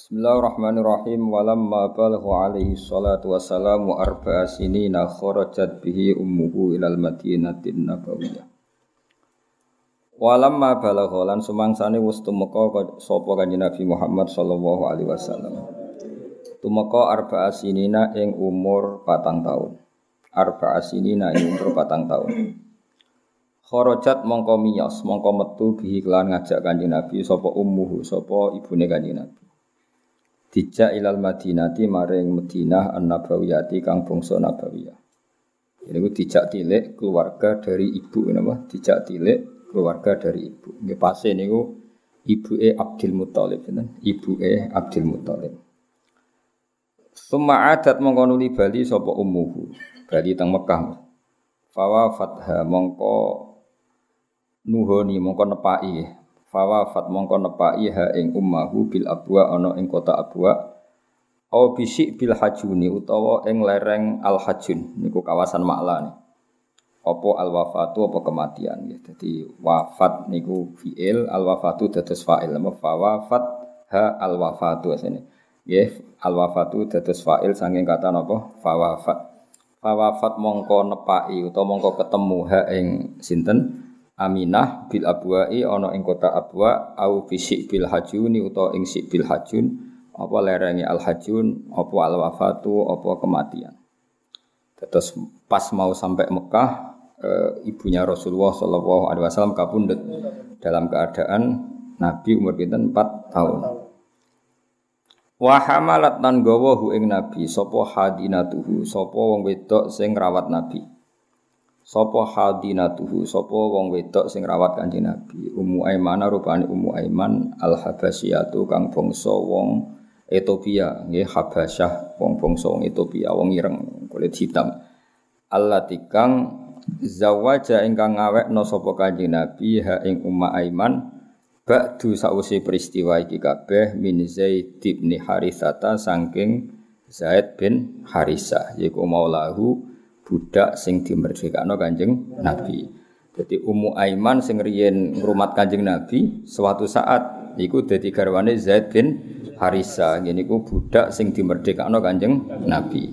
Bismillahirrahmanirrahim. Walamma balagha alaihi salatu wassalamu arba'a sinina kharajat bihi ummuhu ilal madinatin nabawiyah. Walamma balagha lan sumangsane wis tumeka sapa kanjeng Nabi Muhammad sallallahu alaihi wasallam. Tumeka arba'a sinina ing umur patang tahun. Arba'a sinina ing umur patang tahun. Kharajat mongko miyos, mongko metu bihi kelan ngajak kanjeng Nabi sapa ummuhu, sapa ibune kanjeng Nabi. Dijak ilal Madinati maring Madinah an-Nabawiyati kang bangsa Nabawiyah. Ini ku dijak tilik keluarga dari ibu nama dijak tilik keluarga dari ibu. Nggih pase niku ibuke Abdul Muthalib sinten? Ibuke Abdul Muthalib. Summa adat mongko bali sapa ummuhu. Bali teng Mekah. Fawa fatha mongko nuhoni mongko nepaki fat mongko nepai ha ing ummahu bil abwa ana ing kota abwa. Au bisik bil hajuni utawa ing lereng al hajun. Niku kawasan makla nih apa al wafatu apa kematian? Ya jadi wafat niku fiil al wafatu dados fa'il. Apa fawafat ha al wafatu asene ya al wafatu dados fa'il saking kata napa? Fawafat. Fawafat mongko nepai utawa mongko ketemu ha ing sinten Aminah bil abwa'i ana ing kota Abwa au fisik bil hajuni utawa ing sik bil hajun apa lerengi al hajun apa al wafatu apa kematian. Terus pas mau sampai Mekah e, ibunya Rasulullah Shallallahu alaihi wasallam kapundhut dalam keadaan Nabi umur pinten 4 tahun. Wa hamalat nan gawa ing Nabi sapa hadinatuhu sapa wong wedok sing rawat Nabi. Sopo hadinatuhu, sopo wong wedok sing rawat kanjeng Nabi. Ummu Aiman rupane Ummu Aiman al Habasyatu kang bangsa wong Ethiopia, nggih Habasyah wong bangsa wong Ethiopia, wong ireng kulit hitam. Allah tikang zawaja ingkang ngawekno sapa kanjeng Nabi ha ing Ummu Aiman ba'du sausi peristiwa iki kabeh min Zaid bin saking Zaid bin Harisah yaiku maulahu budak sing dimerdekakno Kanjeng Nabi. Jadi Ummu Aiman sing riyen ngrumat Kanjeng Nabi suatu saat iku dadi garwane Zaid bin Harisa. Ngene iku budak sing dimerdekakno Kanjeng Nabi.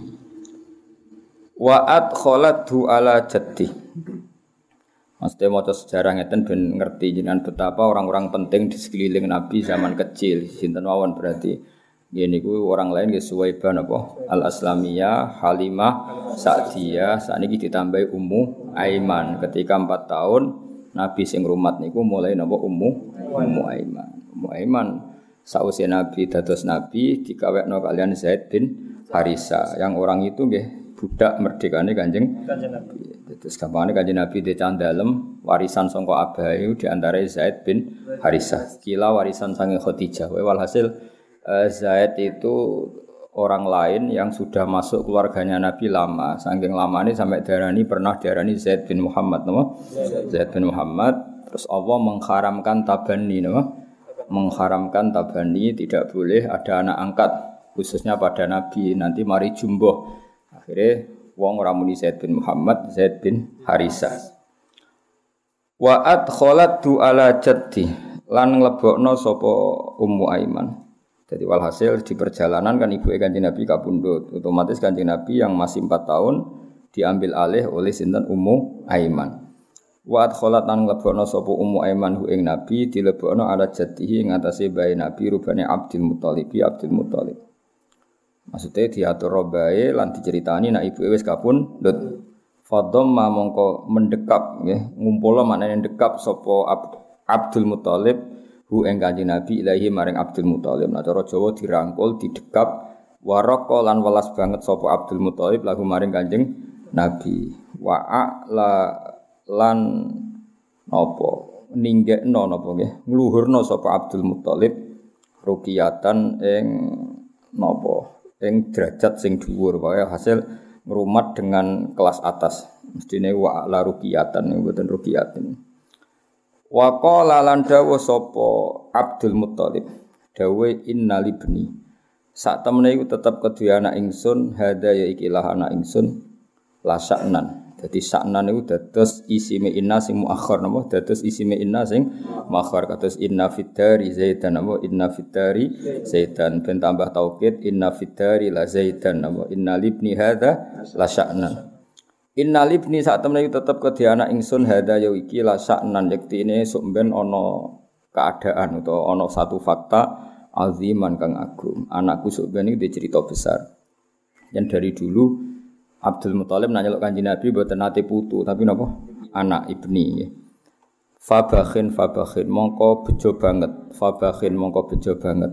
Wa adkhalathu ala jaddi. Maksudnya mau sejarah ngeten ben ngerti jenengan betapa orang-orang penting di sekeliling Nabi zaman kecil. Sinten mawon berarti Gini ku orang lain ke Suwaibah apa? Al Aslamiyah, Halimah, Sa'diyah, saat ini ditambah Ummu Aiman. Ketika empat tahun Nabi sing rumat niku mulai napa Ummu Ummu Aiman. Ummu Aiman sausia Nabi dados Nabi dikawekno kalian Zaid bin Harisa. Yang orang itu nggih budak merdekane Kanjeng Nabi. Terus gampangane Kanjeng Nabi dican dalem warisan sangka abahe di antara Zaid bin Harisa. Kila warisan sange Khadijah. Walhasil Eh, Zaid itu orang lain yang sudah masuk keluarganya Nabi lama. Saking lama ini sampai darani pernah darani Zaid bin Muhammad, nama? Zaid bin Muhammad. Terus Allah mengharamkan tabani, nama? Mengharamkan tabani tidak boleh ada anak angkat khususnya pada Nabi. Nanti mari jumbo. Akhirnya wong ramuni Zaid bin Muhammad, Zaid bin Harisah. Wa adkhalatu ala jaddi lan nglebokno sapa Ummu Aiman. Jadi walhasil di perjalanan kan ibu kanjeng Nabi kabundut. Otomatis kanjeng Nabi yang masih empat tahun diambil alih oleh sinten Ummu Aiman. Wa adkhalat lan nglebokno sapa Ummu Aiman hu ing Nabi dilebokno ala jatihi ing atase bayi Nabi rubane Abdul Muthalib Abdul Muthalib. Maksudnya diatur robae lan diceritani nak ibu wis kabundut. Fadom mongko mendekap nggih, ngumpul maknane ndekap sapa Abdul Muthalib hu ing kanjeng Nabi ilahi maring Abdul Muthalib. Nah cara Jawa dirangkul, didekap waraka lan welas banget sapa Abdul Muthalib lagu maring kanjeng Nabi. Wa la lan napa ninggekno napa nggih? Ngluhurno sapa Abdul Muthalib rukiatan ing napa ing derajat sing dhuwur wae hasil ngrumat dengan kelas atas. Mestine wa la rukiatan mboten rukiatan Wa qala lan dawuh sapa Abdul Muthalib dawuh innalibni sak temene iku tetep kedue anak ingsun hada ya ikilah anak ingsun lasaknan Jadi saknan itu dados isime inna sing muakhir napa? Dados isime inna sing muakhir kados inna fitari zaidan napa? Inna fitari zaidan. Ben tambah taukid inna fitari la zaidan napa? Inna libni hadza la sya'nan. Inna libni saat temen iki tetep kedhi anak ingsun hadza ya iki la sya'nan yektine sok ben ana keadaan atau ana satu fakta aziman kang agung. Anakku sok ben iki cerita besar. Dan dari dulu Abdul Muthalib nanya lo kanji Nabi buat nate putu, tapi nopo anak ibni. Fabakhin fabakhin mongko bejo banget, fabakhin mongko bejo banget.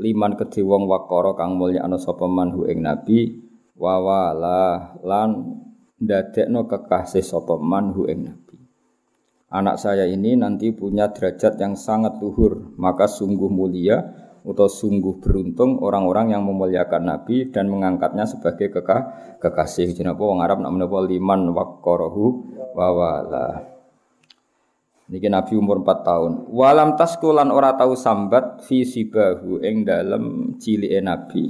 Liman kedhi wong wakara kang mulya ana sapa manhu ing Nabi wawala lan ndadekno kekasih sapa manhu ing Nabi. Anak saya ini nanti punya derajat yang sangat luhur, maka sungguh mulia atau sungguh beruntung orang-orang yang memuliakan Nabi dan mengangkatnya sebagai kekah kekasih. Jenapa wong Arab nak menapa liman waqarahu wa wala. Niki Nabi umur 4 tahun. Walam taskulan ora tahu sambat fi sibahu ing dalem cilike Nabi.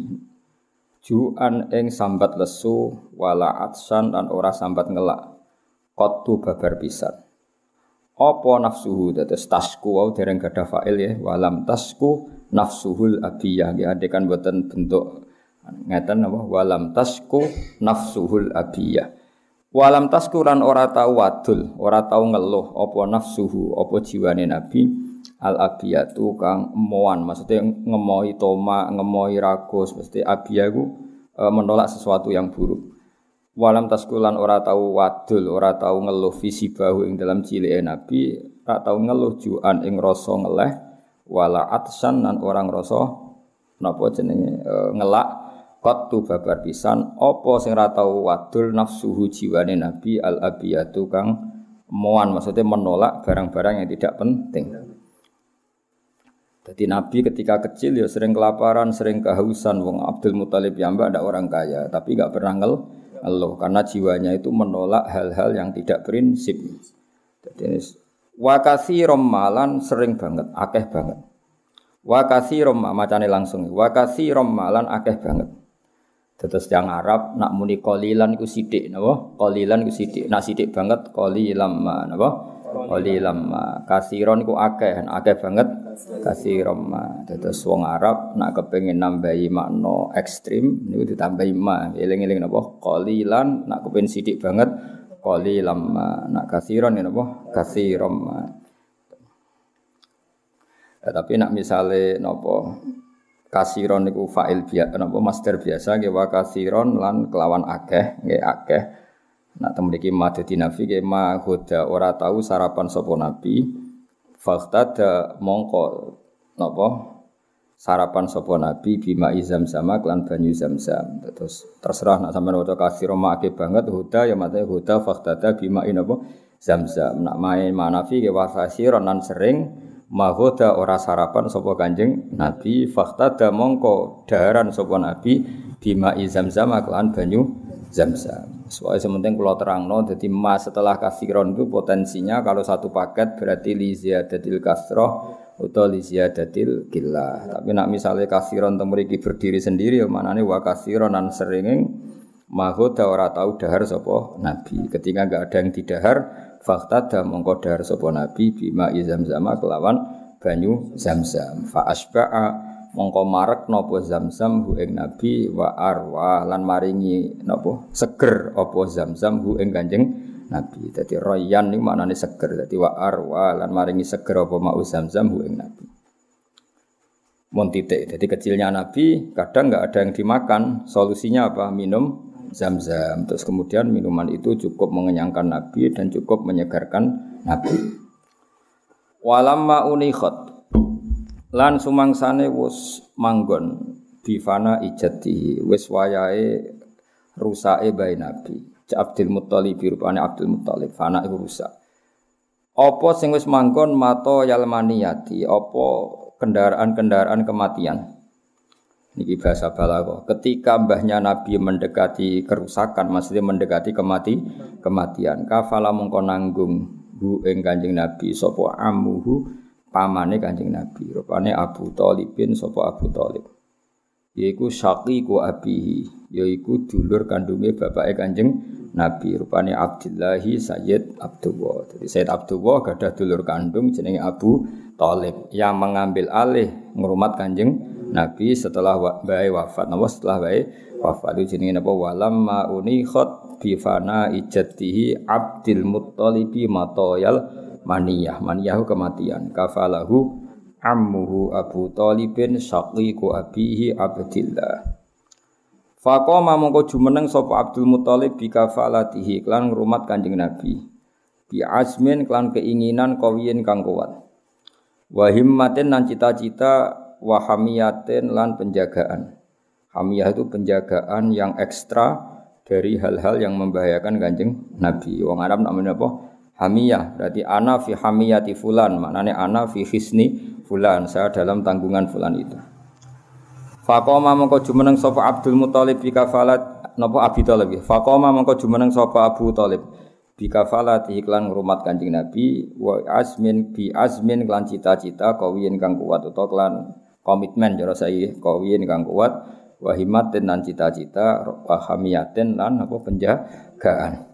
Ju'an ing sambat lesu wala atsan dan ora sambat ngelak. Qattu babar pisan. Apa nafsuhu? Dados tasku wau dereng gadah fa'il ya. Walam tasku nafsuhul abiyah. Ya adekan buatan bentuk ngeten apa? Walam tasku nafsuhul abiyah. Walam tasku lan ora tau wadul ora tau ngeluh apa nafsuhu apa jiwane nabi al abiyatu kang emoan. Maksudnya ngemoi toma ngemoi ragus mesti abiyah ku e, menolak sesuatu yang buruk. Walam taskulan ora tau wadul ora tau ngeluh visi bahu ing dalam cilike nabi ora tau ngeluh juan ing rasa ngeleh. Wala atsan nan orang rasa napa jenenge e, ngelak. Qattu babar pisan apa sing ra tau wadul nafsuhu jiwane nabi al abiyatu kang moan maksudnya menolak barang-barang yang tidak penting. Jadi Nabi ketika kecil ya sering kelaparan, sering kehausan. Wong Abdul Muthalib yang ada orang kaya, tapi gak pernah ngel ngeluh karena jiwanya itu menolak hal-hal yang tidak prinsip. Jadi Wakasi romalan sering banget, akeh banget. Wakasi rom macane langsung. Wakasi romalan akeh banget. Terus yang Arab nak muni kolilan sithik napa? Kolilan iku sithik. Nak sithik banget kolilam napa? Kolilam kasiron iku akeh, akeh banget. Kasirom. Terus wong Arab nak kepengin nambahi makna ekstrim niku ditambahi ma. Eling-eling napa? Kolilan nak kepengin sithik banget. Qalilam nak kasiron ya napa? Kasirom ya, tapi nak misale napa? Kasiron niku fa'il biasa napa? Master biasa nggih wa kasiron lan kelawan akeh nggih akeh nak temen iki madadi nafi nggih ma huda ora tahu sarapan sapa nabi faktada mongko napa sarapan sopo nabi bima izam sama klan banyu zam-zam. Terus terserah nak sampean waca kasih roma ake banget huda ya mate huda faktada bima inapa zam-zam. Nak main manafi ke wasasi ronan sering mahoda ora sarapan sopo kanjeng nabi faktada mongko daharan sopo nabi bima izam sama klan banyu zam-zam. Soalnya sementing kalau terang no, jadi mas setelah kasiron itu potensinya kalau satu paket berarti li ziyadatil kasroh atau li ziyadatil gillah. Tapi nak misalnya kasiron temuriki berdiri sendiri ya mana nih wa kasiron nan seringing mahoda ora tahu dahar sopo nabi. Ketika enggak ada yang didahar, fakta dah mongko dahar sopo nabi bima izam zama kelawan banyu zam-zam. Fa asba'a mongko marek nopo zam-zam hu ing nabi wa arwa lan maringi nopo? Seger opo zam-zam hu ing kanjeng nabi. Dadi royan niku maknane seger. Dadi wa arwa lan maringi seger opo mau zam-zam hu ing nabi. Mon titik. Jadi kecilnya nabi kadang nggak ada yang dimakan. Solusinya apa? Minum zam-zam. Terus kemudian minuman itu cukup mengenyangkan nabi dan cukup menyegarkan nabi. Walamma unikhat lan sumangsane wis manggon bifana ijati wis wayahe rusake bae nabi Abdul Muthalib rupane Abdul Muthalib fana iku rusak apa sing wis manggon mato yalmaniyati apa kendaraan-kendaraan kematian Niki bahasa balago. Ketika mbahnya Nabi mendekati kerusakan, maksudnya mendekati kemati, kematian. Kafala mongko nanggung hu ing Kanjeng Nabi sapa amuhu pamane Kanjeng Nabi. Rupane Abu Thalib bin sapa Abu Thalib. yaiku syaqiqu abihi yaiku dulur kandunge bapake Kanjeng Nabi rupane Abdullahi Sayyid Abdullah. Jadi Sayyid Abdullah gadah dulur kandung jenenge Abu Thalib yang mengambil alih ngrumat Kanjeng Nabi setelah bae wafat. Napa setelah bae wafat itu jenenge napa walamma unikhat bi fana ijatihi Abdul Muttalibi matoyal maniyah. Maniyah kematian. Kafalahu ammuhu Abu Thalibin syaqiqu abihi Abdillah. Faqama mongko jumeneng sapa Abdul Muthalib bi kafalatihi klan ngrumat Kanjeng Nabi. Bi azmin klan keinginan kawiyen kang kuat. Wa himmatin lan cita-cita wa hamiyatin lan penjagaan. Hamiyah itu penjagaan yang ekstra dari hal-hal yang membahayakan Kanjeng Nabi. Wong Arab namanya apa? Hamiyah. Berarti ana fi hamiyati fulan, maknanya ana fi hisni fulan. Saya dalam tanggungan fulan itu. Faqama mongko jumeneng sapa Abdul Muthalib bi kafalat napa Abi Thalib. Faqama mongko jumeneng sapa Abu Thalib bi kafalat iklan ngrumat Kanjeng Nabi wa azmin bi azmin klan cita-cita kawiyen kang kuat utawa klan komitmen cara saya kawiyen kang kuat wa himmatin lan cita-cita wa hamiyatin lan apa penjagaan.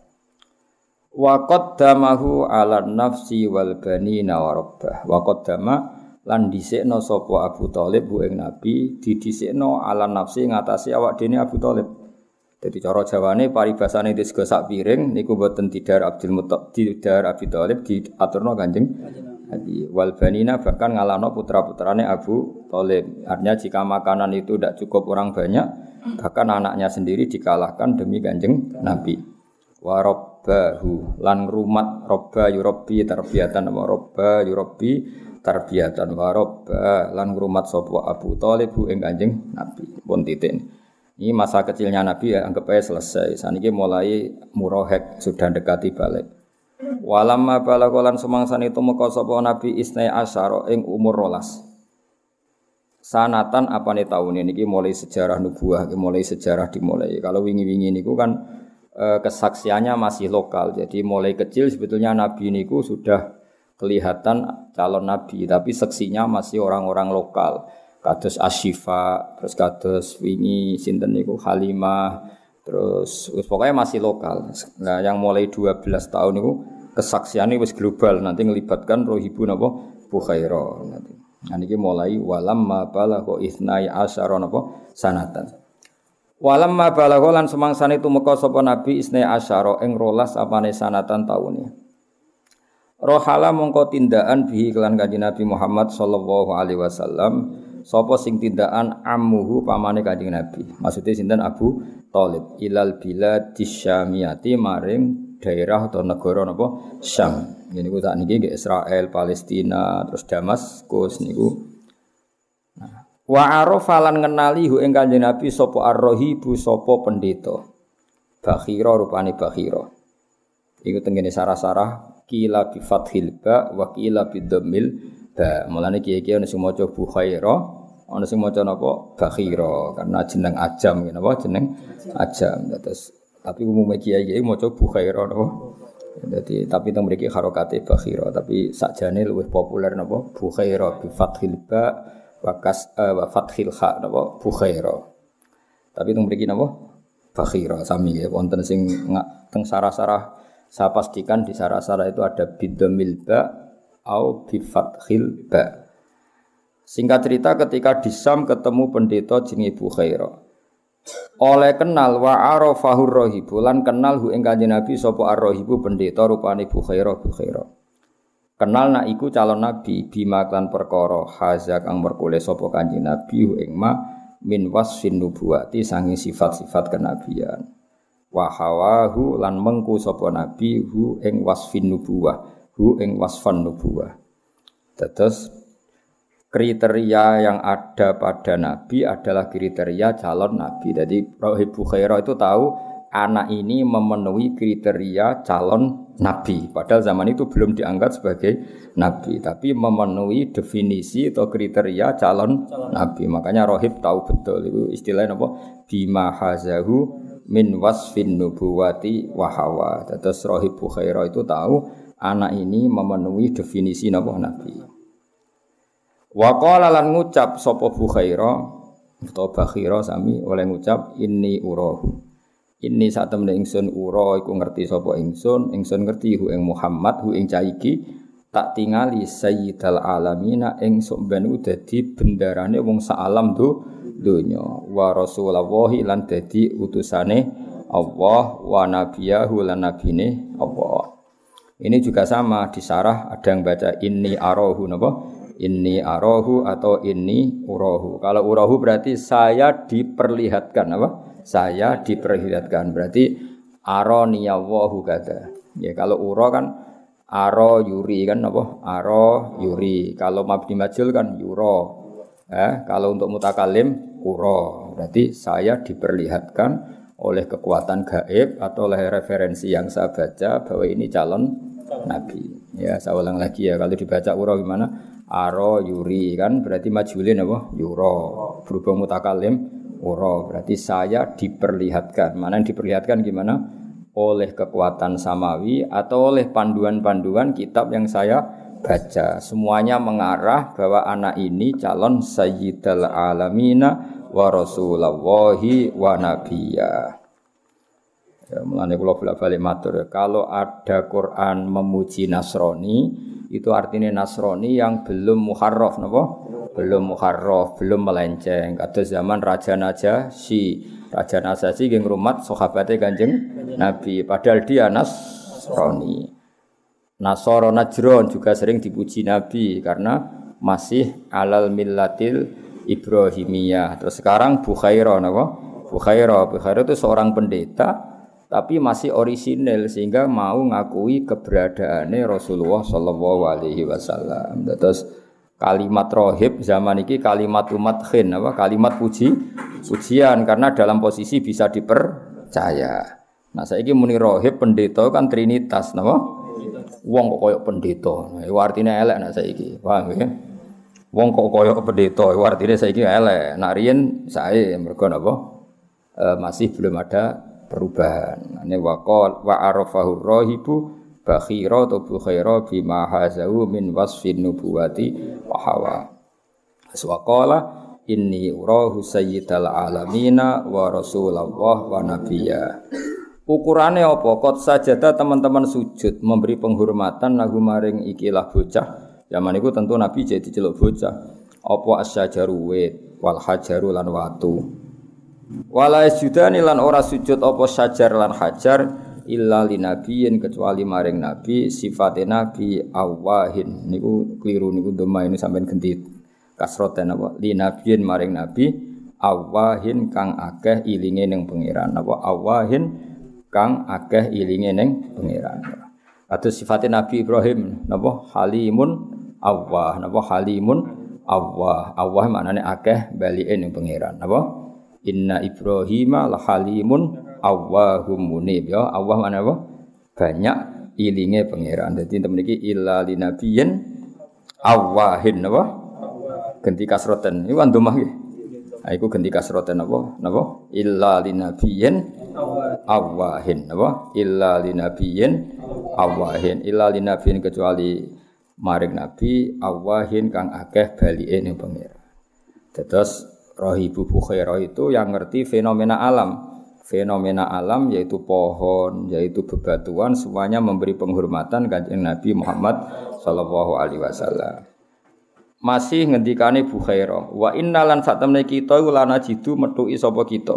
Wa qaddamahu ala nafsi wal banina wa rabbah. Wa qaddama lan dhisikno sapa Abu Thalib bu ing Nabi didhisikno ala nafsi ngatasi awak dene Abu Thalib. Jadi cara Jawane paribasane wis go sak piring niku mboten didar Abdul Muthalib didar Abi Thalib diaturno Kanjeng Nabi. Wal banina bahkan ngalano putra-putrane Abu Thalib. Artinya jika makanan itu tidak cukup orang banyak, bahkan anaknya sendiri dikalahkan demi Kanjeng Nabi. Wa rabbahu lan rumat robba yurabbi tarbiyatan wa robba yurabbi tarbiyatan wa rabba lan ngrumat sapa Abu Thalib ing Kanjeng Nabi. Pun titik. Ini masa kecilnya Nabi ya anggap aja selesai. Saniki mulai murohek sudah dekati balik. Walamma balagolan semangsan itu muka sapa Nabi isnai asyara ing umur rolas. Sanatan apa nih tahun ini mulai sejarah nubuah, mulai sejarah dimulai. Kalau wingi-wingi niku kan eh, kesaksiannya masih lokal. Jadi mulai kecil sebetulnya Nabi niku sudah kelihatan calon nabi tapi seksinya masih orang-orang lokal. Kados Ashifa terus kados wingi sinten niku Halimah terus pokoknya masih lokal. Nah yang mulai 12 tahun niku kesaksiannya wis global nanti ngelibatkan rohibu napa? Bukhaira nanti. Nah niki mulai walam ma balagha isnai asyara napa? Sanatan Walam ma balagha lan semangsane tumeka sapa nabi isnai asyara ing rolas apane sanatan taune Rohala mongko tindakan bihi kelan kanjeng Nabi Muhammad sallallahu alaihi wasallam sapa sing tindakan ammuhu pamane kanjeng Nabi. Maksudnya sinten Abu Thalib ilal bilad disyamiyati maring daerah atau negara napa Syam. Ini ku tak niki Israel, Palestina, terus Damaskus niku. Wa arafa lan ngenali hu ing kanjeng Nabi sapa ar-rahibu sapa pendeta. Bakhira rupane bakhira. Iku tengene sarah-sarah kila bi fathil ba wa kila bi dhammil ba. Mulane kiye-kiye ana sing maca bukhaira, ana sing maca napa bakhira karena jeneng ajam napa jeneng ajam. Terus tapi umumnya kiai-kiai maca bukhaira napa. Jadi tapi teng mriki harokate bakhira tapi sakjane luwih populer napa bukhaira bi fathil ba wa kas uh, fathil kha napa bukhaira. Tapi teng mriki napa bakhira sami ya wonten sing teng sarah-sarah saya pastikan di sarah-sarah itu ada bidomil ba au ba. Singkat cerita ketika di Sam ketemu pendeta jenenge Bukhaira. Oleh kenal wa arafahur rahibu lan kenal hu ing Kanjeng Nabi sapa pendeta rupane Bukhaira Bukhaira. Kenal nak iku calon nabi bima klan perkara haza kang merkule sapa Kanjeng Nabi ing ma min wasfin nubuwati sangi sifat-sifat kenabian. Wa hawahu lan mengku sapa nabi hu ing wasfin nubuwah hu ing wasfan nubuwah. Terus kriteria yang ada pada nabi adalah kriteria calon nabi. Jadi Rohib Bukhaira itu tahu anak ini memenuhi kriteria calon nabi padahal zaman itu belum dianggap sebagai nabi tapi memenuhi definisi atau kriteria calon, calon. nabi makanya Rohib tahu betul itu istilahnya apa bima hazahu min wasfin nubuwati wa hawa. Terus Rohib Bukhaira itu tahu anak ini memenuhi definisi napa nabi. Wa qala lan ngucap sapa Bukhaira Utawa bakhira sami oleh ngucap inni urahu. Ini saat temen ingsun ura iku ngerti sapa ingsun, ingsun ngerti hu ing Muhammad hu ing caiki tak tingali sayyidal alamina ing sok ben dadi bendarane wong alam tu dunya wa rasulullah lan dadi utusane Allah wa nabiyahu lan nabine Allah. Ini juga sama di sarah ada yang baca inni arahu napa? Inni arahu atau inni urahu. Kalau urahu berarti saya diperlihatkan apa? Saya diperlihatkan. Berarti aroniya wahu kata. Ya kalau uro kan aro yuri kan apa? Aro yuri. Kalau mabdi majul kan yuro. Eh, kalau untuk mutakalim uro. Berarti saya diperlihatkan oleh kekuatan gaib atau oleh referensi yang saya baca bahwa ini calon nabi. Ya, saya ulang lagi ya. Kalau dibaca uro gimana? Aro yuri kan berarti majulin apa? Yuro. Berhubung mutakalim ura berarti saya diperlihatkan. Mana yang diperlihatkan gimana? Oleh kekuatan samawi atau oleh panduan-panduan kitab yang saya baca. Semuanya mengarah bahwa anak ini calon sayyidal alamina wa rasulallahi wa ya matur. Ya kalau ada Quran memuji Nasrani itu artinya Nasrani yang belum muharraf napa belum muharraf, belum melenceng. Kata zaman Raja Naja si Raja Najasyi geng rumat sahabatnya Kanjeng Nabi. Padahal dia Nasrani. Nasoro Najron juga sering dipuji Nabi karena masih alal millatil Ibrahimiyah. Terus sekarang Bukhaira napa? Bukhaira, Bukhaira itu seorang pendeta tapi masih orisinil sehingga mau ngakui keberadaannya Rasulullah Shallallahu Alaihi Wasallam. Terus kalimat rohib zaman ini kalimat umat khin apa? Kalimat puji pujian karena dalam posisi bisa dipercaya. Nah saya ini muni rohib pendeta kan trinitas nama wong kok koyok pendeta. Itu artinya elek nah saya ini paham ya? Wong kok koyok pendeta itu artinya saya ini elek. Nah rian saya mereka apa e, masih belum ada perubahan ini wakol wa arafahu rohibu bakhira atau bukhaira bima hazau min wasfin nubuwati wa hawa inni urahu sayyidal alamina wa rasulullah wa nabiyya Ukurannya apa? Kot sajada teman-teman sujud memberi penghormatan nagu maring ikilah bocah. Zaman itu tentu Nabi jadi celuk bocah. Apa asyajaru wit wal hajaru lan watu. Wala sujudani lan ora sujud apa sajar lan hajar illa linabiyin kecuali maring nabi sifate nabi awahin. Niku keliru niku doma ini sampean ganti kasroten apa? Linabiyin maring nabi awahin kang akeh ilinge ning pangeran. Apa? Awahin kang akeh ilinge ning pangeran. Atau sifate nabi Ibrahim napa? Halimun awah napa? Halimun awah awah maknane akeh balike ning pangeran napa inna ibrahima la halimun awahum munib. Ya Allah mana apa? Banyak ilinge pangeran. Jadi temen iki illa linabiyin awahin apa? Ganti kasroten. Iku andumah nggih? Nah, iku ganti kasroten apa? Napa? Illa linabiyin awahin apa? Illa linabiyin awahin illa linabiyin kecuali maring nabi awahin kang akeh balike ning pangeran. Terus Rohibu Bukhairah itu yang ngerti fenomena alam fenomena alam yaitu pohon, yaitu bebatuan semuanya memberi penghormatan kanjeng Nabi Muhammad sallallahu alaihi wasallam. Masih ngendikane Bukhairah, wa innalan sak temne kita lana jidu metuki sapa kita.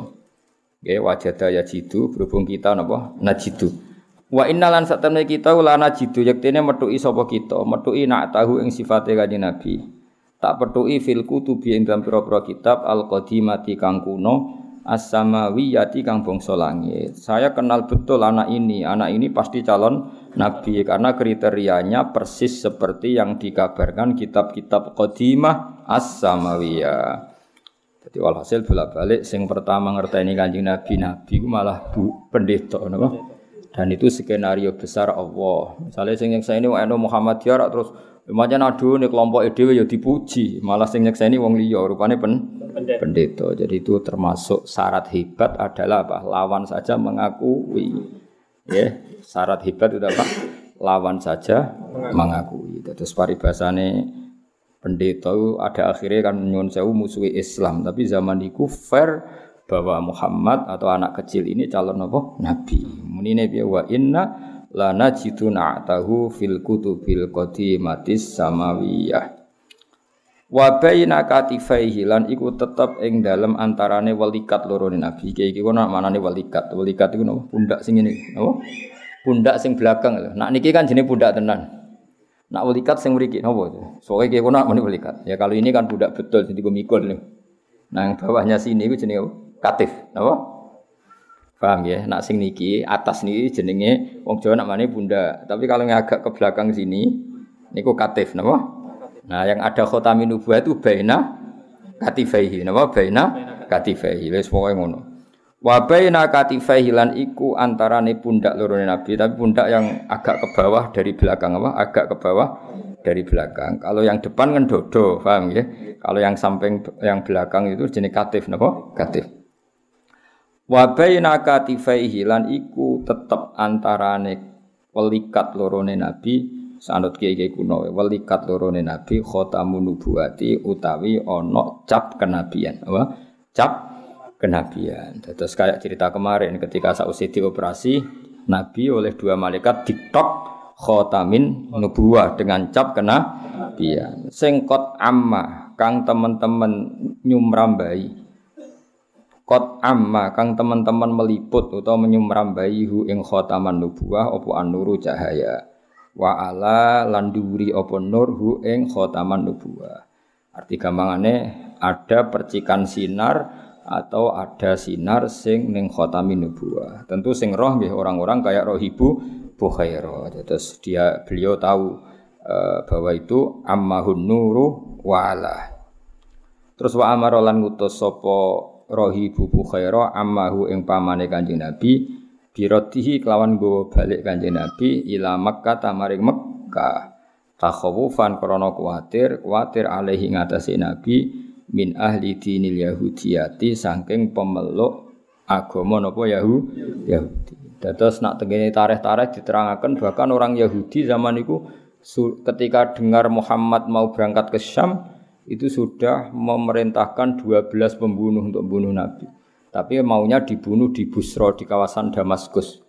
Nggih wajada ya jidu berhubung kita napa najidu. Wa innalan sak temne kita lana jidu yektene metuki sapa kita, metuki nak tahu ing sifate kanjeng Nabi. Tak petuki fil kutubi ing dalam pira-pira kitab al-qadimati kang kuno as-samawiyati kang bangsa langit. Saya kenal betul anak ini. Anak ini pasti calon nabi karena kriterianya persis seperti yang dikabarkan kitab-kitab qadimah as-samawiyah. Jadi walhasil bolak-balik sing pertama ngerteni Kanjeng Nabi, Nabi malah bu pendeta? Dan itu skenario besar Allah. Misalnya sing yang saya ini Muhammad ya terus Macam adu nih kelompok dhewe ya dipuji, malah sing nyekseni wong liya rupane pen pendeta. Jadi itu termasuk syarat hebat adalah apa? Lawan saja mengakui. Ya, syarat hebat itu apa? Lawan saja mengakui. Terus paribasane pendeta itu ada akhirnya kan nyun sewu musuhi Islam, tapi zaman itu fair bahwa Muhammad atau anak kecil ini calon apa? Nabi. Munine piye wa inna lana jituna tahu fil kutubil qadimatis samawiyah. Wa baina katifaihi lan iku tetep ing dalem antarane walikat loro Nabi. Iki iki kono manane walikat. Walikat iku napa? Pundak sing ngene, napa? Pundak sing belakang lho. Nak niki kan jenenge pundak tenan. Nak walikat sing mriki napa? Soale iki kono muni walikat. Ya kalau ini kan budak betul jadi mikul nih. Nah, bawahnya sini itu jenenge katif, napa? Paham ya? Nak sing niki atas niki jenenge wong Jawa namanya bunda. Tapi kalau yang agak ke belakang sini niku katif, napa? Nah, yang ada khotamin nubuah itu baina katifaihi. Napa baina katifaihi. Wis pokoke ngono. Wa baina katifaihi lan iku antarane pundak loro Nabi, tapi pundak yang agak ke bawah dari belakang apa? Agak ke bawah dari belakang. Kalau yang depan kan dodo, paham ya? Kalau yang samping yang belakang itu jenis katif napa? Katif. Wa baina katifaihi lan iku tetep antarane pelikat lorone Nabi sanut kiai kuno walikat lorone nabi khotamun nubuati utawi ono cap kenabian apa? Cap kenabian. Terus kayak cerita kemarin ketika sausi dioperasi nabi oleh dua malaikat diktok khotamin nubuah dengan cap kenabian. Sengkot amma kang teman-teman nyumrambai kot amma kang teman-teman meliput atau menyumrambai hu ing khotaman nubuah opo anuru cahaya wa ala landuri apa nur hu ing khotaman nubuwah. Arti gampangane ada percikan sinar atau ada sinar sing ning khotamin nubuwah. Tentu sing roh nggih orang-orang kayak rohibu Bukhaira. Terus dia beliau tahu uh, bahwa itu ammahun nuru wa ala. Terus wa amara lan ngutus sapa rohibu Bukhaira ammahu ing pamane Kanjeng Nabi birotihi kelawan go balik kanjeng Nabi ila Makkah tamaring Mekkah. Takhawufan krana kuwatir kuwatir alaihi ngatasi Nabi min ahli dinil yahudiyati saking pemeluk agama napa Yahudi Yahudi. Dados nak tengene tarikh-tarikh diterangaken bahkan orang Yahudi zaman itu ketika dengar Muhammad mau berangkat ke Syam itu sudah memerintahkan 12 pembunuh untuk membunuh Nabi tapi maunya dibunuh di Busro di kawasan Damaskus.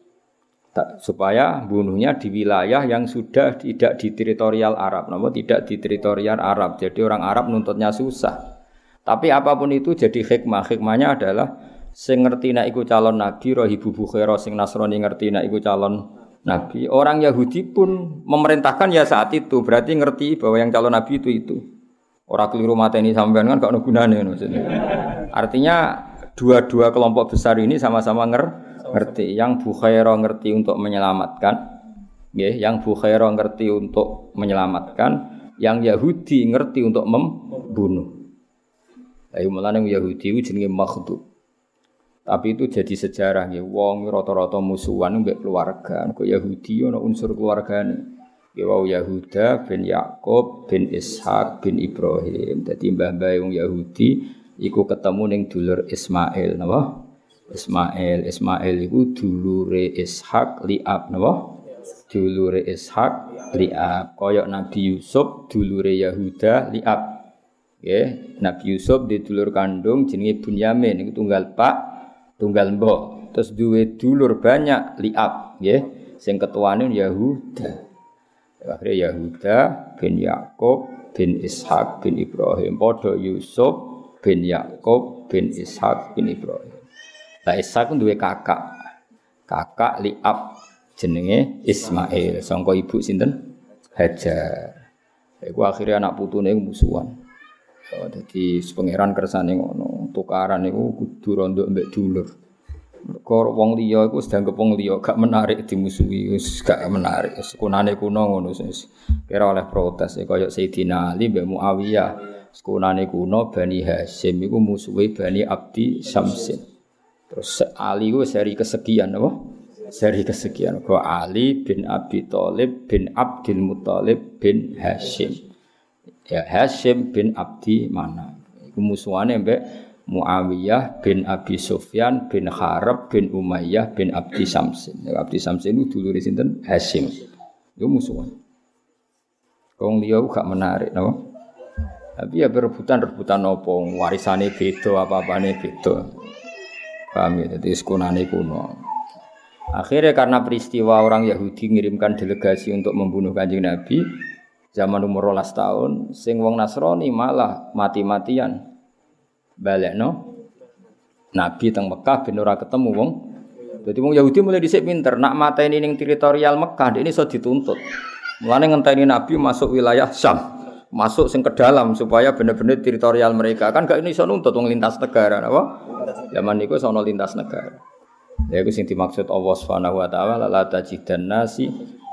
supaya bunuhnya di wilayah yang sudah tidak di teritorial Arab, namun tidak di teritorial Arab. Jadi orang Arab nuntutnya susah. Tapi apa pun itu jadi hikmah. Hikmahnya adalah sing ngerti nak iku calon nabi rohibu bukhara sing nasrani ngerti nak iku calon nabi. Orang Yahudi pun memerintahkan ya saat itu. Berarti ngerti bahwa yang calon nabi itu itu. Orang keliru mata ini sampean kan gak ada gunanya Artinya dua-dua kelompok besar ini sama-sama nger ngerti. Yang Bukhaira ngerti untuk menyelamatkan, ya, yang Bukhaira ngerti untuk menyelamatkan, yang Yahudi ngerti untuk membunuh. Ayo mulane Yahudi jenenge makhdub. Tapi itu jadi sejarah ya wong rata-rata musuhan mbek keluarga. Kok Yahudi ana unsur keluargane. Wau Yahuda bin Yakub bin Ishak bin Ibrahim. Dadi mbah-mbah Yahudi iku ketemu ning dulur Ismail napa? Ismail. Ismail iku dulure Ishak Liab napa? Dulure Ishak Liab. Kaya Nabi Yusuf dulure Yahuda Liab. Nggih Nabi Yusuf di dulur kandung jenenge Bunyamin iku tunggal pak tunggal mbok. Terus duwe dulur banyak Liab nggih sing ketuane Yahuda akhirnya Yahuda bin Yakub bin Ishak bin Ibrahim padha Yusuf bin Yakub bin Ishak bin Ibrahim. Lah Ishak duwe kakak. Kakak Liab jenenge Ismail. Sangka ibu sinten? Hajar. Iku akhirnya anak putune musuhan. Oh, jadi pangeran kersane ngono, tukaran iku kudu rondo mbek dulur. Kor wong liya iku sedang kepung liya gak menarik dimusuhi, wis gak menarik. Sekunane kuno ngono wis. Kira oleh protes kaya Sayyidina Ali mbek Muawiyah. sekunane kuno Bani Hasim iku musuhe Bani Abdi Samsin. Terus Ali ku seri kesekian apa? Seri kesekian. Ko Ali bin Abi Thalib bin Abdul Muthalib bin Hasim. Ya Hasim bin Abdi mana? Iku musuhane mbek Muawiyah bin Abi Sufyan bin Harab bin Umayyah bin Abdi Samsin. Abdi Samsin itu dulu sinten Hasim. Itu musuhan. Kong liya gak menarik, napa? Tapi ya berebutan-rebutan nopo warisane beda apa-apane beda. Paham ya? Jadi sekunane kuno. Akhirnya karena peristiwa orang Yahudi mengirimkan delegasi untuk membunuh kanjeng Nabi zaman umur rolas tahun, sing wong Nasrani malah mati-matian. Balik no, Nabi teng Mekah ben ora ketemu wong. Jadi wong Yahudi mulai dhisik pinter, nak mateni ning teritorial Mekah, ini iso dituntut. Mulane ngenteni Nabi masuk wilayah Syam masuk sing ke dalam supaya benar-benar teritorial mereka kan gak ini iso nuntut wong lintas negara apa zaman niku sono lintas negara ya iku sing dimaksud Allah Subhanahu wa taala la tajidan nasi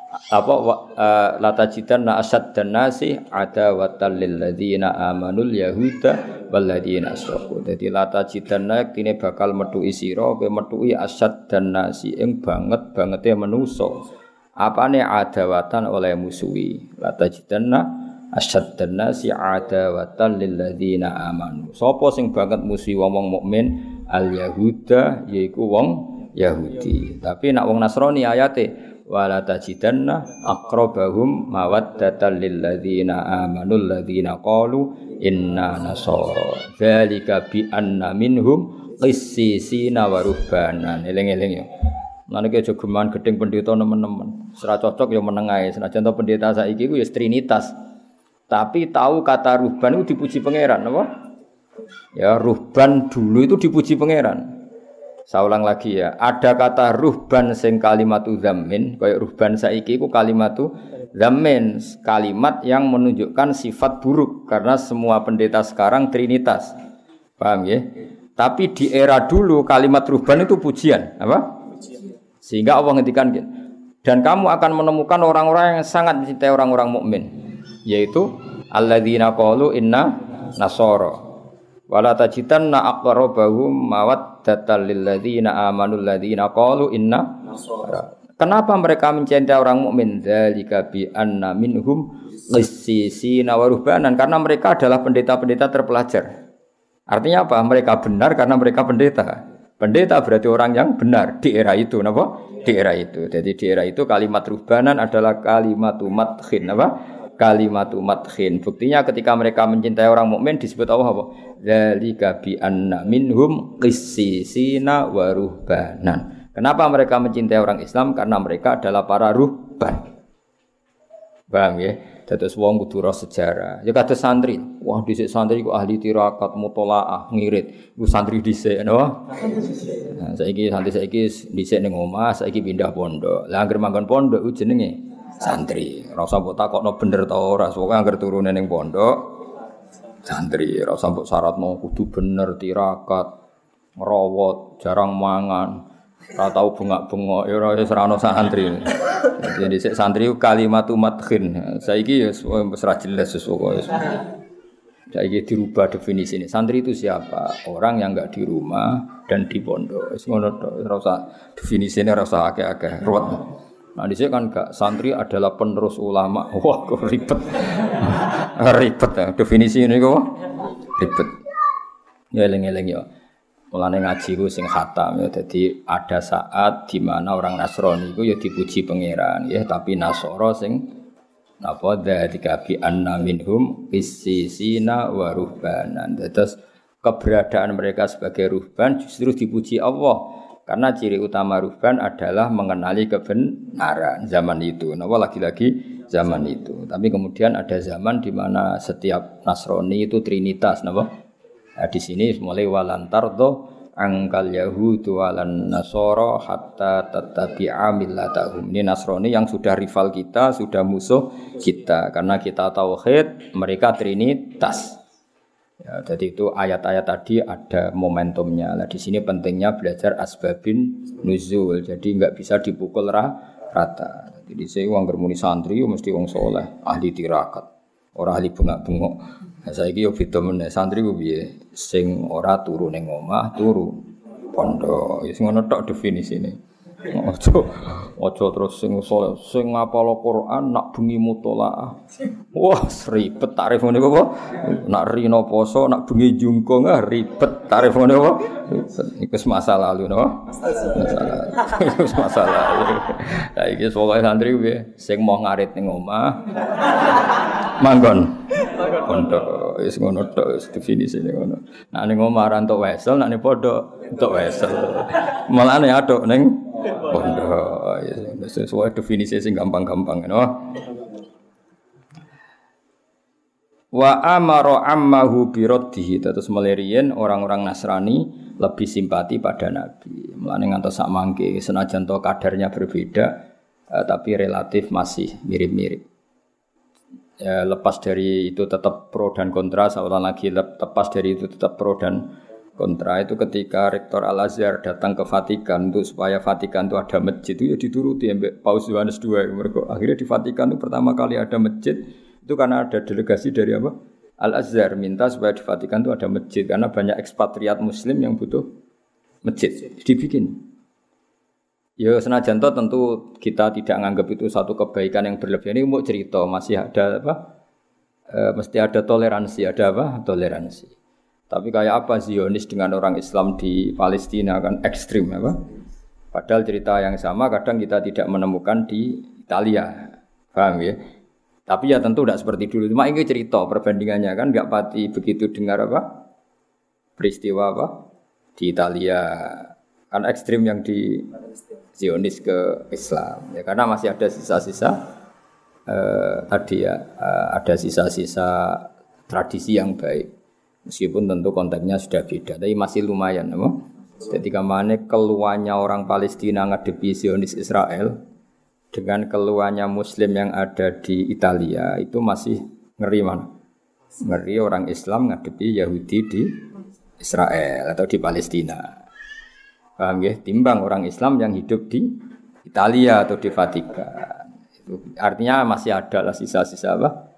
apa uh, la tajidanna asad dan nasi ada watal lil ladzina amanul yahuda wal ladzina asyraku dadi la tajidanna kene bakal metuki sira kowe metuki asad dan nasi ing banget bangete manusa apane adawatan oleh musuhi la tajidanna asyaddan nasi adawatan lil ladzina amanu. Sapa sing banget musuhi wong mukmin al yahuda yaiku wong Yahudi. Tapi nak wong Nasrani ayate wala tajidanna aqrabahum mawaddatan lil ladzina amanu ladzina qalu inna nasara. Dzalika bi anna minhum qissisina wa ruhbanan. Eling-eling ya. Nanti kayak jogeman gedeng pendeta teman-teman. Serah cocok ya menengai. Senajan pendeta saiki ku ya trinitas. Tapi tahu kata ruhban itu dipuji pangeran, apa? Ya, ruhban dulu itu dipuji pangeran. Saya ulang lagi ya, ada kata ruhban sing kalimatu zamin, kayak ruhban saiki itu kalimatu zamin, kalimat yang menunjukkan sifat buruk. Karena semua pendeta sekarang trinitas. Paham ya? Tapi di era dulu kalimat ruhban itu pujian, apa? Sehingga Allah ngendikan dan kamu akan menemukan orang-orang yang sangat mencintai orang-orang mukmin. Yaitu alladzina qalu inna nasara. Wala tajidanna aqrabahum mawaddatal lil ladzina amanu alladzina inna Kenapa mereka mencintai orang mukmin? Dzalika bi minhum qissisina wa karena mereka adalah pendeta-pendeta terpelajar. Artinya apa? Mereka benar karena mereka pendeta. Pendeta berarti orang yang benar di era itu, napa? Di era itu. Jadi di era itu kalimat ruhbanan adalah kalimat umat khin, apa? kalimatu madkhin. Buktinya ketika mereka mencintai orang mukmin disebut Allah apa? Dzalika bi anna minhum qissisina wa ruhbanan. Kenapa mereka mencintai orang Islam? Karena mereka adalah para ruhban. Paham ya? Dados wong kudu sejarah. Ya kados santri. Wah, dhisik santri ku ahli tirakat, mutolaah, ngirit. Ku santri dhisik, no? Nah, saiki santri saiki dhisik ning omah, saiki pindah pondok. Lah anggere manggon pondok ku jenenge santri. Rasa mbok takokno bener ta ora, pokoke anggere turune ning pondok santri. Rasa mbok syaratno kudu bener tirakat, ngerawat, jarang mangan. Ora tau bengak-bengok ya ora wis ora santri. Jadi sik santri kalimat madkhin. Saiki ya wis ora jelas sesuatu. Saiki dirubah definisi ini. Santri itu siapa? Orang yang enggak di rumah dan di pondok. Wis ngono tok. Ora usah definisine ora usah akeh-akeh. Ruwet. Nah di sini kan gak santri adalah penerus ulama. Wah, kok ribet. ribet ya. Definisi ini kok ribet. Ya eling-eling ya. Mulane ngaji ku sing khatam ya. Jadi ada saat di mana orang Nasrani itu ya dipuji pangeran ya, tapi Nasoro sing napa dzalika bi anna minhum qissisina wa ruhbanan. Terus keberadaan mereka sebagai ruhban justru dipuji Allah karena ciri utama ruhban adalah mengenali kebenaran zaman itu. Nah, lagi-lagi zaman itu. Tapi kemudian ada zaman di mana setiap Nasrani itu trinitas, napa? Nah, di sini mulai walantardo angkal Yahudu walan Nasoro hatta tatabi'a millatahum. Ini Nasrani yang sudah rival kita, sudah musuh kita. Karena kita tauhid, mereka trinitas. Ya, jadi itu ayat-ayat tadi ada momentumnya. Nah, di sini pentingnya belajar asbabin nuzul. Jadi nggak bisa dipukul rata. Jadi saya uang bermuni santri, mesti uang soleh, ahli tirakat, orang ahli bengak-bengok. Nah, saya kira beda mana santri gue biye, sing ora turu neng omah, turu pondok. Ya, ngono tok definisi ini. Ojo ojo terus sing soleh sing ngapal Quran nak bengi mutolaah. Wah, ribet tarif ngene apa? Nak rino poso, nak bengi jungkong ah ribet tarif ngene apa? Iku masa lalu no. Iku masa lalu. Lah iki pokoke santri piye sing mau ngarit ning omah. manggon pondok wis ngono tok wis definisine ngono nek ning omah entuk wesel nek ning pondok entuk wesel malah nek aduk ning pondok ya sesuai definisi sing gampang-gampang ngono Wa amaro ammahu biraddihi terus melirian orang-orang Nasrani lebih simpati pada Nabi. Mulane ngantos sak mangke senajan to kadarnya berbeda eh, tapi relatif masih mirip-mirip. Ya, lepas dari itu tetap pro dan kontra, seorang lagi lepas dari itu tetap pro dan kontra itu ketika Rektor Al Azhar datang ke Vatikan untuk supaya Vatikan itu ada masjid itu ya dituruti ya Paus Yohanes II. Mereka akhirnya di Vatikan itu pertama kali ada masjid itu karena ada delegasi dari apa? Al Azhar minta supaya di Vatikan itu ada masjid karena banyak ekspatriat Muslim yang butuh masjid. Dibikin. Ya senajan toh tentu kita tidak menganggap itu satu kebaikan yang berlebihan. Ini mau cerita masih ada apa? E, mesti ada toleransi, ada apa? Toleransi. Tapi kayak apa Zionis dengan orang Islam di Palestina kan ekstrim apa? Padahal cerita yang sama kadang kita tidak menemukan di Italia. Paham ya? Tapi ya tentu tidak seperti dulu. Cuma ini cerita perbandingannya kan nggak pati begitu dengar apa peristiwa apa di Italia kan ekstrim yang di Zionis ke Islam ya karena masih ada sisa-sisa eh, tadi ya eh, ada sisa-sisa tradisi yang baik meskipun tentu konteksnya sudah beda tapi masih lumayan apa? Jadi ke mana keluarnya orang Palestina ngadepi Zionis Israel dengan keluarnya Muslim yang ada di Italia itu masih ngeri mana? Ngeri orang Islam ngadepi Yahudi di Israel atau di Palestina. Paham ya? Timbang orang Islam yang hidup di Italia atau di Vatikan. Artinya masih ada lah sisa-sisa apa? Eh,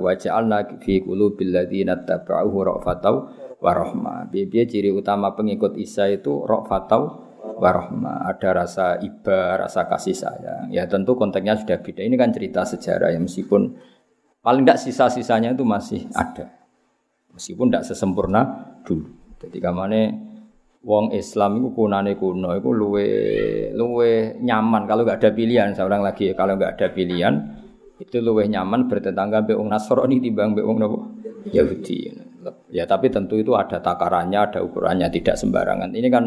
wa ja'alna fi qulubil ladzina tabauhu ra'fatau wa rahmah. Biaya ciri utama pengikut Isa itu ra'fatau warahmah, ada rasa iba, rasa kasih sayang. Ya tentu konteksnya sudah beda. Ini kan cerita sejarah ya meskipun paling tidak sisa-sisanya itu masih ada. Meskipun tidak sesempurna dulu. Jadi kamane wong Islam itu kunane kuno itu luwe luwe nyaman kalau nggak ada pilihan seorang lagi kalau nggak ada pilihan itu luwe nyaman bertetangga be wong Nasrani timbang be wong Yahudi. Ya tapi tentu itu ada takarannya, ada ukurannya, tidak sembarangan. Ini kan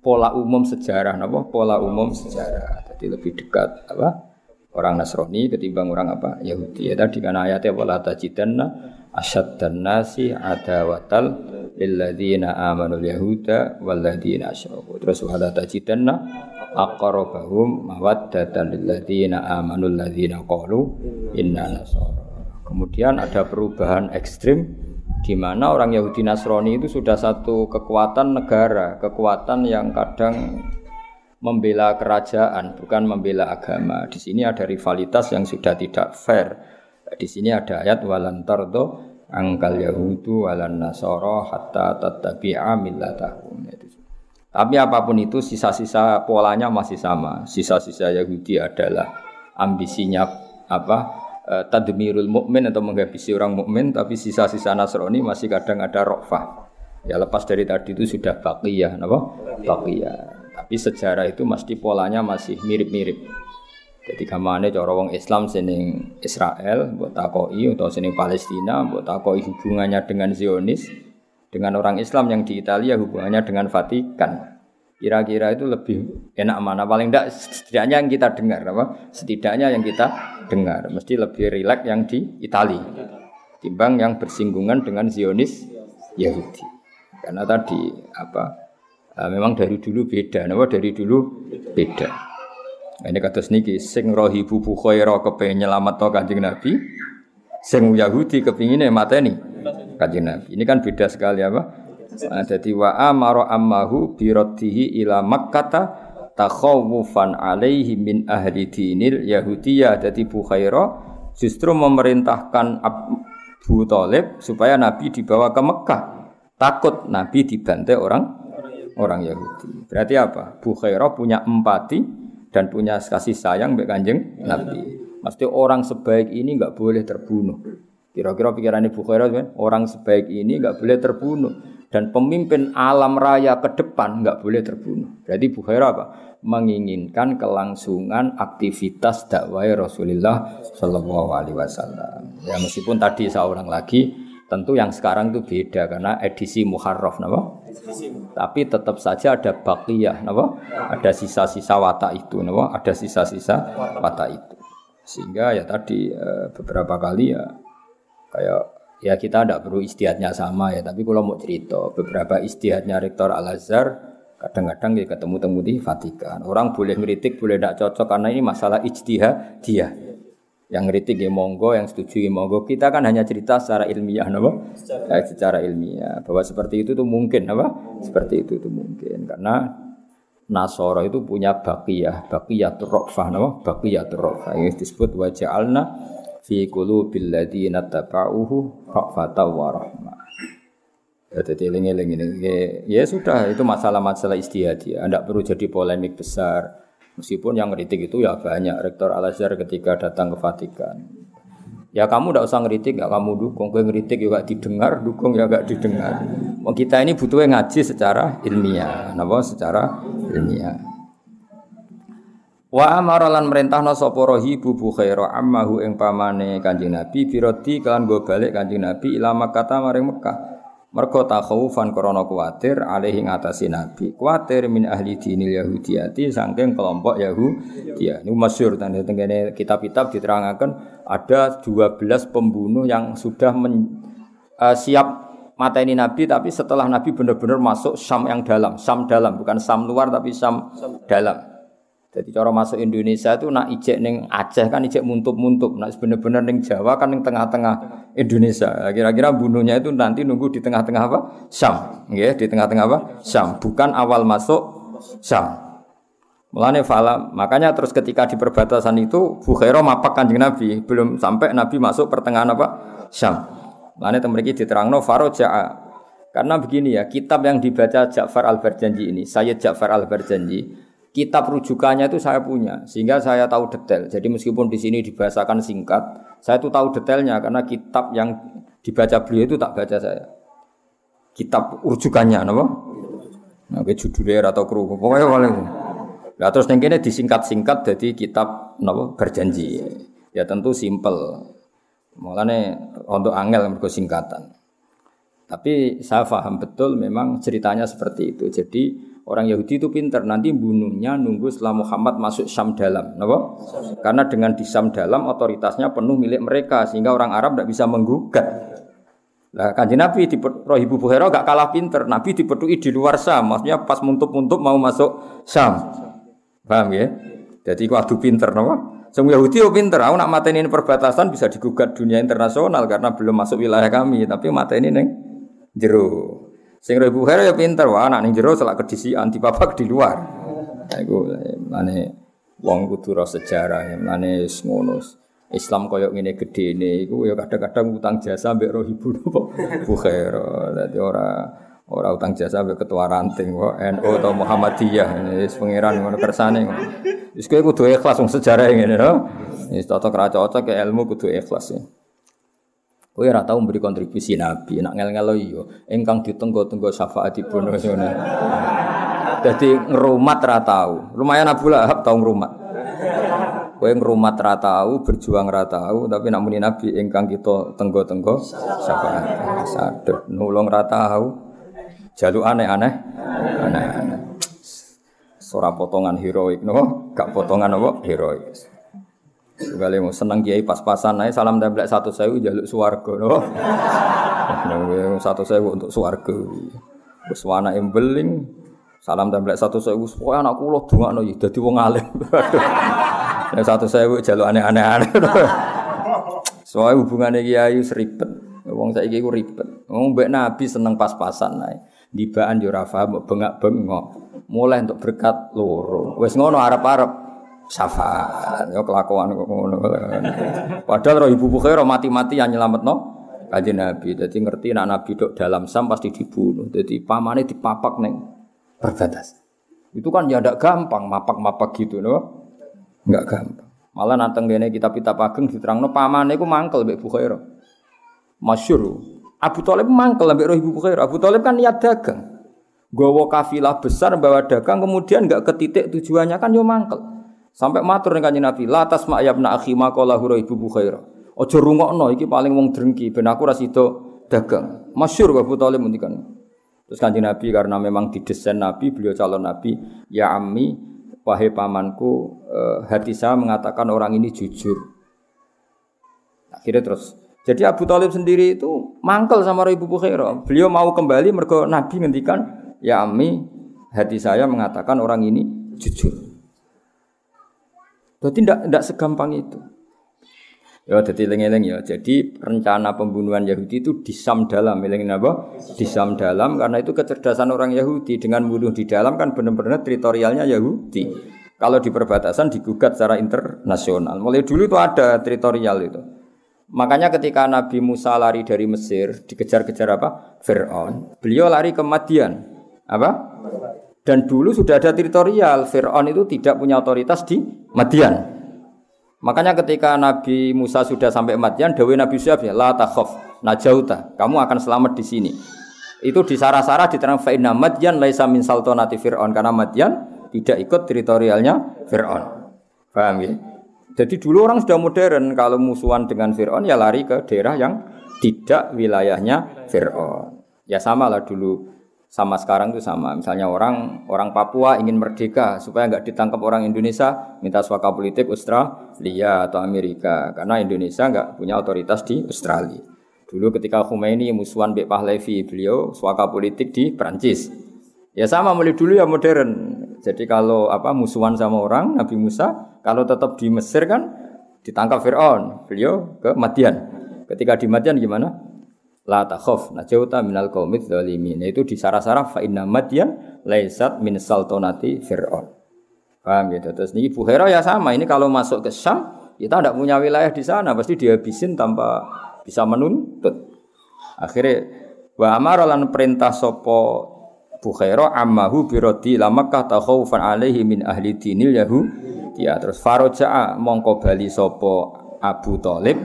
pola umum sejarah napa pola umum sejarah. Jadi lebih dekat apa? Orang Nasrani ketimbang orang apa? Yahudi. Ya tadi kan ayatnya wala tajidanna asyaddan nasi adawatal lilladzina amanul yahuda walladzina asyraku terus wala tajidanna aqrabahum mawaddatan lilladzina amanul ladzina qalu inna nasara kemudian ada perubahan ekstrim di mana orang Yahudi Nasrani itu sudah satu kekuatan negara, kekuatan yang kadang membela kerajaan, bukan membela agama. Di sini ada rivalitas yang sudah tidak fair. Di sini ada ayat walan tardo angkal Yahudu walan Nasoro hatta tattabi'a millatahum. Tapi apa pun itu sisa-sisa polanya masih sama. Sisa-sisa Yahudi adalah ambisinya apa? uh, tadmirul mukmin atau menghabisi orang mukmin tapi sisa-sisa Nasrani masih kadang ada rofah. Ya lepas dari tadi itu sudah baqiyah, napa? Baqiyah. Tapi sejarah itu mesti polanya masih mirip-mirip. Jadi kamane cara wong Islam sening Israel buat takoi atau sening Palestina buat takoi hubungannya dengan Zionis dengan orang Islam yang di Italia hubungannya dengan Vatikan. Kira-kira itu lebih enak mana? Paling tidak setidaknya yang kita dengar apa? Setidaknya yang kita dengar mesti lebih rileks yang di Italia timbang yang bersinggungan dengan Zionis Yahudi. Karena tadi apa? Uh, memang dari dulu beda, nama dari dulu beda. Nah, ini kata niki sing rohibu kepengen nyelamat to kanjeng Nabi, sing Yahudi kepingine mateni kanjeng Nabi. Ini kan beda sekali apa? Nah, jadi wa amara ammahu biraddihi ila makkata takhawufan alaihi min ahli dinil yahudiyah. Jadi Bukhaira justru memerintahkan Abu Talib supaya Nabi dibawa ke Mekah. Takut Nabi dibantai orang orang Yahudi. Berarti apa? Bukhaira punya empati dan punya kasih sayang mbek Kanjeng Nabi. Pasti orang sebaik ini nggak boleh terbunuh. Kira-kira pikiran Ibu Khairat kan, orang sebaik ini nggak boleh terbunuh. dan pemimpin alam raya ke depan nggak boleh terbunuh. Jadi Bukhairah apa? Menginginkan kelangsungan aktivitas dakwah Rasulullah Shallallahu Alaihi Wasallam. Ya meskipun tadi seorang lagi, tentu yang sekarang itu beda karena edisi Muharraf, napa? Tapi tetap saja ada bakiyah, napa? Ada sisa-sisa watak itu, napa? Ada sisa-sisa watak itu. Sehingga ya tadi eh, beberapa kali ya kayak ya kita tidak perlu istihadnya sama ya tapi kalau mau cerita beberapa istihadnya rektor Al Azhar kadang-kadang ya ketemu temu di Vatikan orang boleh ngeritik boleh tidak cocok karena ini masalah ijtihad dia yang ngeritik ya monggo yang setuju ya monggo kita kan hanya cerita secara ilmiah apa secara, ya, secara ilmiah bahwa seperti itu tuh mungkin apa seperti itu tuh mungkin karena Nasoro itu punya bakiyah, bakiyah turrofah, nama bakiyah turrofah. Ini disebut waja'alna fi qulubil ladzina tabauhu rafata wa rahmah. Ya, jadi eling-eling ini. Ya, ya sudah, itu masalah-masalah istihad ya. Anda perlu jadi polemik besar. Meskipun yang ngeritik itu ya banyak. Rektor Al-Azhar ketika datang ke Vatikan. Ya kamu tidak usah ngeritik, ya kamu dukung. Gue ngeritik juga didengar, dukung ya gak didengar. Kita ini butuh ngaji secara ilmiah. Napa? Secara ilmiah. Wa amara lan merintahna sapa rahibu bukhaira ammahu ing pamane Kanjeng Nabi biroti kan go balik Kanjeng Nabi ila Makkah maring Mekah. Mergo takhawufan krana kuwatir alaihi ngatasi Nabi. Kuwatir min ahli dinil Yahudiyati saking kelompok Yahudi. Ini masyhur tanda tengene kitab-kitab diterangkan ada 12 pembunuh yang sudah men, uh, siap ini Nabi tapi setelah Nabi benar-benar masuk Sam yang dalam, Sam dalam bukan Sam luar tapi Sam dalam. Jadi cara masuk Indonesia itu nak ijek neng Aceh kan ijek muntup-muntup, nak bener-bener neng Jawa kan neng tengah-tengah Indonesia. Kira-kira bunuhnya itu nanti nunggu di tengah-tengah apa? Syam, ya, di tengah-tengah apa? Syam, bukan awal masuk Syam. Mulane fala, makanya terus ketika di perbatasan itu Bukhairo mapak kanjeng Nabi, belum sampai Nabi masuk pertengahan apa? Syam. Mulane temeriki diterangno faroja'a. Karena begini ya, kitab yang dibaca Ja'far Al-Barjanji ini, saya Ja'far Al-Barjanji, kitab rujukannya itu saya punya sehingga saya tahu detail. Jadi meskipun di sini dibahasakan singkat, saya itu tahu detailnya karena kitab yang dibaca beliau itu tak baca saya. Kitab rujukannya, apa? Nah, ke judulnya atau kru, pokoknya paling. Nah, terus yang ini disingkat-singkat jadi kitab apa? Berjanji. Ya tentu simple. Mulane untuk angel mergo singkatan. Tapi saya paham betul memang ceritanya seperti itu. Jadi Orang Yahudi itu pinter, nanti bunuhnya nunggu setelah Muhammad masuk Syam dalam. Kenapa? Karena dengan di Syam dalam otoritasnya penuh milik mereka sehingga orang Arab tidak bisa menggugat. Nah, kanji Nabi di Rohibu Buhero gak kalah pinter. Nabi dipetui di luar Syam, maksudnya pas muntuk-muntuk mau masuk Syam. Paham ya? Jadi waktu pinter, nama? Semua Yahudi itu pinter. Aku nak ini perbatasan bisa digugat dunia internasional karena belum masuk wilayah kami. Tapi mata ini neng jeru. Sing Ibu Hera ya pinter, wah anak ning jero selak kedisian dipapak di luar. Iku mane wong kudu ro sejarah, ya, mane ngono. Islam koyo ngene gedene iku ya kadang-kadang utang jasa mbek roh ibu Bukhara. Dadi ora ora utang jasa mbek ketua ranting kok NU atau Muhammadiyah wis pangeran ngono kersane. Wis kowe kudu ikhlas wong sejarah ngene no. Wis ra cocok ke ilmu kudu ikhlas ya. Kowe ora tau memberi kontribusi Nabi, nak ngel-ngelo iya, ingkang ditenggo-tenggo syafaatipun ngono. Dadi ngrumat ra tau. Lumayan Abu Lahab tau ngrumat. Kowe ngrumat ra tau, berjuang ra tau, tapi nak muni Nabi ingkang kita tenggo-tenggo syafaat. Sadar nulung ra tau. Jaluk aneh-aneh, aneh-aneh. Sora potongan heroik, no? Gak potongan apa? Heroik. Kali mau seneng kiai pas-pasan naik salam templek satu saya jaluk suwargo no. satu saya untuk suwargo. Wana embeling salam templek satu saya supaya anak kulo bunga no jadi wong alim. Yang satu saya jaluk aneh-aneh aneh. Soalnya hubungannya kiai seribet. Wong saya kiai ribet. Wong mbak nabi seneng pas-pasan naik. Dibaan yo rafa bengak bengok. Mulai untuk berkat loro. Wes ngono arab-arab syafaat. Yo kelakuan ngono. Padahal roh ibu Bukhairah mati-mati yang nyelametno kanjeng Nabi. Jadi ngerti nak Nabi dok dalam sam pasti dibunuh. Jadi pamane dipapak neng berbatas. Itu kan ya ndak gampang mapak-mapak gitu no. Enggak gampang. Malah nanteng dene kitab-kitab ageng diterangno pamane iku mangkel mbek Bukhairah. Masyur. Abu Thalib mangkel roh Ibu Bukhairah. Abu Thalib kan niat dagang. Gawa kafilah besar bawa dagang kemudian enggak ke titik tujuannya kan yo mangkel. Sampai matur ning kanjeng Nabi, "La tasma ya ibna akhi maqala hura Ibu Bukhairah." Aja rungokno iki paling wong drengki ben aku dagang. Masyhur Abu Thalib ngendikan. Terus kanjeng Nabi karena memang didesain Nabi, beliau calon Nabi, ya ammi, wahai pamanku, eh, hati saya mengatakan orang ini jujur. Akhirnya terus jadi Abu Talib sendiri itu mangkel sama Ibu Bukhairah. Beliau mau kembali mergo Nabi ngendikan, "Ya Ami, hati saya mengatakan orang ini jujur." Jadi tidak tidak segampang itu. Ya, jadi lengeleng ya. Jadi rencana pembunuhan Yahudi itu disam dalam, eleng apa? Disam dalam karena itu kecerdasan orang Yahudi dengan bunuh di dalam kan benar-benar teritorialnya Yahudi. Kalau di perbatasan digugat secara internasional. Mulai dulu itu ada teritorial itu. Makanya ketika Nabi Musa lari dari Mesir, dikejar-kejar apa? Fir'aun. Beliau lari ke Madian. Apa? Dan dulu sudah ada teritorial. Fir'aun itu tidak punya otoritas di Madian. Makanya ketika Nabi Musa sudah sampai Madian, Dawe Nabi Syuaib ya, la najauta, kamu akan selamat di sini. Itu di sarah-sarah diterang fa'inna Madian laisa min saltonati Fir'aun karena Madian tidak ikut teritorialnya Fir'aun. Paham ya? Jadi dulu orang sudah modern kalau musuhan dengan Fir'aun ya lari ke daerah yang tidak wilayahnya Fir'aun. Ya sama lah dulu sama sekarang itu sama. Misalnya orang orang Papua ingin merdeka supaya nggak ditangkap orang Indonesia, minta suaka politik Australia atau Amerika karena Indonesia nggak punya otoritas di Australia. Dulu ketika Khomeini musuhan Bek Pahlavi, beliau suaka politik di Prancis. Ya sama mulai dulu ya modern. Jadi kalau apa musuhan sama orang Nabi Musa, kalau tetap di Mesir kan ditangkap Fir'aun, beliau ke Madian. Ketika di Madian gimana? La takhaf najauta minal qaumidz zalimin. Itu di sarah-sarah fa inna madyan laisat min saltonati fir'aun. Paham gitu. Terus ini Ibu Hera ya sama. Ini kalau masuk ke Syam, kita tidak punya wilayah di sana, pasti dihabisin tanpa bisa menuntut. Akhirnya wa amara lan perintah sopo Bukhaira ammahu birodi lamakah takhawfan alaihi min ahli dinil yahu ya terus faroja'a mongko bali sopo Abu Talib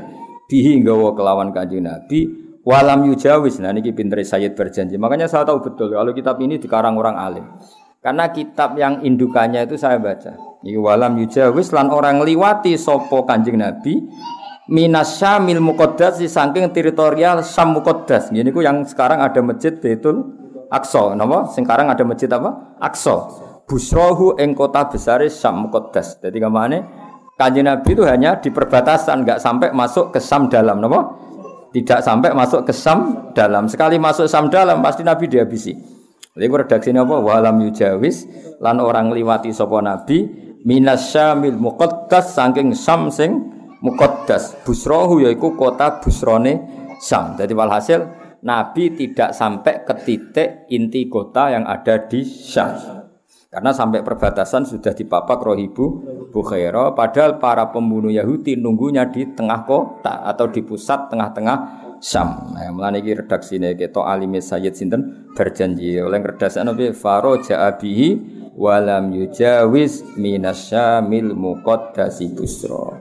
bihi nggawa kelawan kanjeng Nabi Walam yujawis. Nah ini pinter Sayyid berjanji. Makanya saya tahu betul kalau kitab ini dikarang orang alim. Karena kitab yang indukannya itu saya baca. Ini walam yujawis lan orang liwati sopo kanjeng Nabi minas syamil muqaddas di saking teritorial Syam muqaddas. Ini ku yang sekarang ada masjid Baitul Aqsa. Napa? Sekarang ada masjid apa? Aqsa. Busrohu eng kota besar Syam muqaddas. Jadi ke mana? Kanjeng Nabi itu hanya di perbatasan, nggak sampai masuk ke Syam dalam, napa? Tidak sampai masuk ke Sam dalam. Sekali masuk Sam dalam pasti Nabi dihabisi. Jadi redaksi ini apa? Walam yujawis lan orang liwati sopo Nabi minas syamil muqaddas saking Sam sing muqaddas. Busrohu yaiku kota Busrone Sam. Jadi walhasil Nabi tidak sampai ke titik inti kota yang ada di Syam. Karena sampai perbatasan sudah dipapak rohibu Bukhaira. Padahal para pembunuh Yahudi nunggunya di tengah kota atau di pusat tengah-tengah Syam. Nah, mulane iki redaksine kita alime Sayyid sinten berjanji oleh redaksi Nabi Faro ja'abihi walam yujawiz minasyamil muqaddasi busra.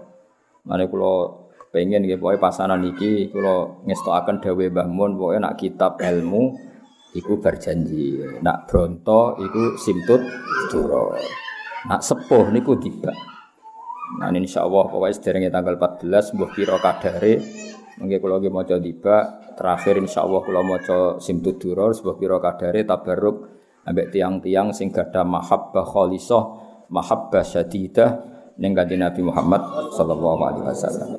Mane kula pengen nggih pokoke pasanan iki kula ngestokaken dawuh Mbah Mun nak kitab ilmu iku berjanji. Nak bronto iku simtut duro. Nak sepuh niku tiba. Nah insya Allah pokoknya sederhana tanggal 14 buah piro kadare mungkin kalau lagi mau tiba terakhir insya Allah kalau mau simtut duro sebuah piro kadare tabaruk ambek tiang-tiang sing gada mahabbah khalisah mahabbah syadidah ning Nabi Muhammad sallallahu alaihi wasallam.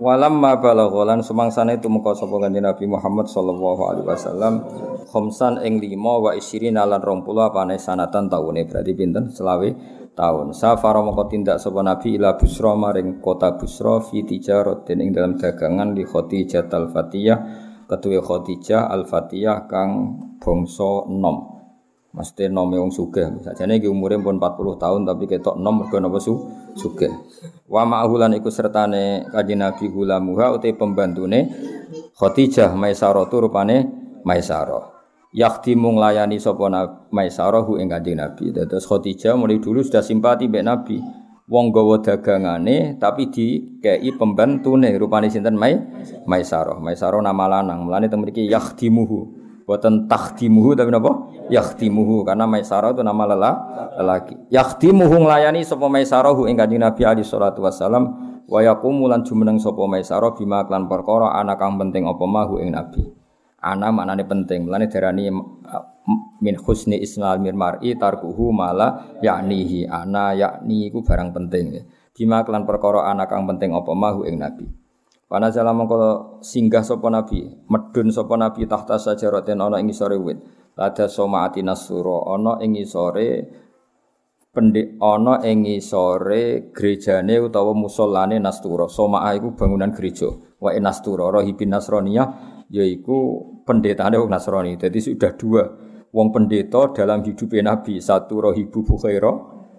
Walam ma balagholan sumangsane tumeka sapa kanjeng Nabi Muhammad sallallahu alaihi wasallam khamsan ing lima wa isyirin lan 20 apane sanatan taune berarti pinten selawe tahun. Safara mongko tindak sapa Nabi ila Busra maring kota Busra fi tijaratin ing dalam dagangan di Khadijah al-Fatiyah ketuwe Khadijah al-Fatiyah kang bangsa nom. Mesti nom wong sugih. Sajane iki umure pun 40 tahun tapi ketok nom mergo napa su sugih. Wa ma'hulan iku sertane Kanjeng Nabi gulamuha uti pembantune Khadijah Maisarah tu rupane Maisarah. Yakti mung layani sapa Maisarah ing Kanjeng Nabi. Terus Khadijah mulai dulu sudah simpati mbek Nabi. wong gawa dagangane tapi dikei pembantune rupane sinten Mai Maisarah. Maisarah nama lanang. Mulane teng mriki yakhdimuhu. Boten takhdimuhu tapi napa? Yakhdimuhu karena Maisarah itu nama lela, lelaki. Yakhdimuhu nglayani sapa Maisarah ing Kanjeng Nabi alaihi salatu wasalam wa yaqumu lan jumeneng sapa Maisarah bima klan perkara ana kang penting apa mahu ing Nabi. Ana maknane penting. Mulane darani min husni ismal mir mar'i tarkuhu mala yaknihi ana yakni iku barang penting bima kelan perkara ana kang penting apa mahu ing nabi Pana jala mongko singgah sapa nabi medun sapa nabi tahta sajaratin ana ing isore wit lada somaati nasura ana ing isore pendik ana ing isore gerejane utawa musallane nastura somaa iku bangunan gereja wa nastura rahibin nasraniyah yaiku pendetane wong nasrani jadi sudah dua wong pendeta dalam hidupnya Nabi. Satu rohibu bukhaira,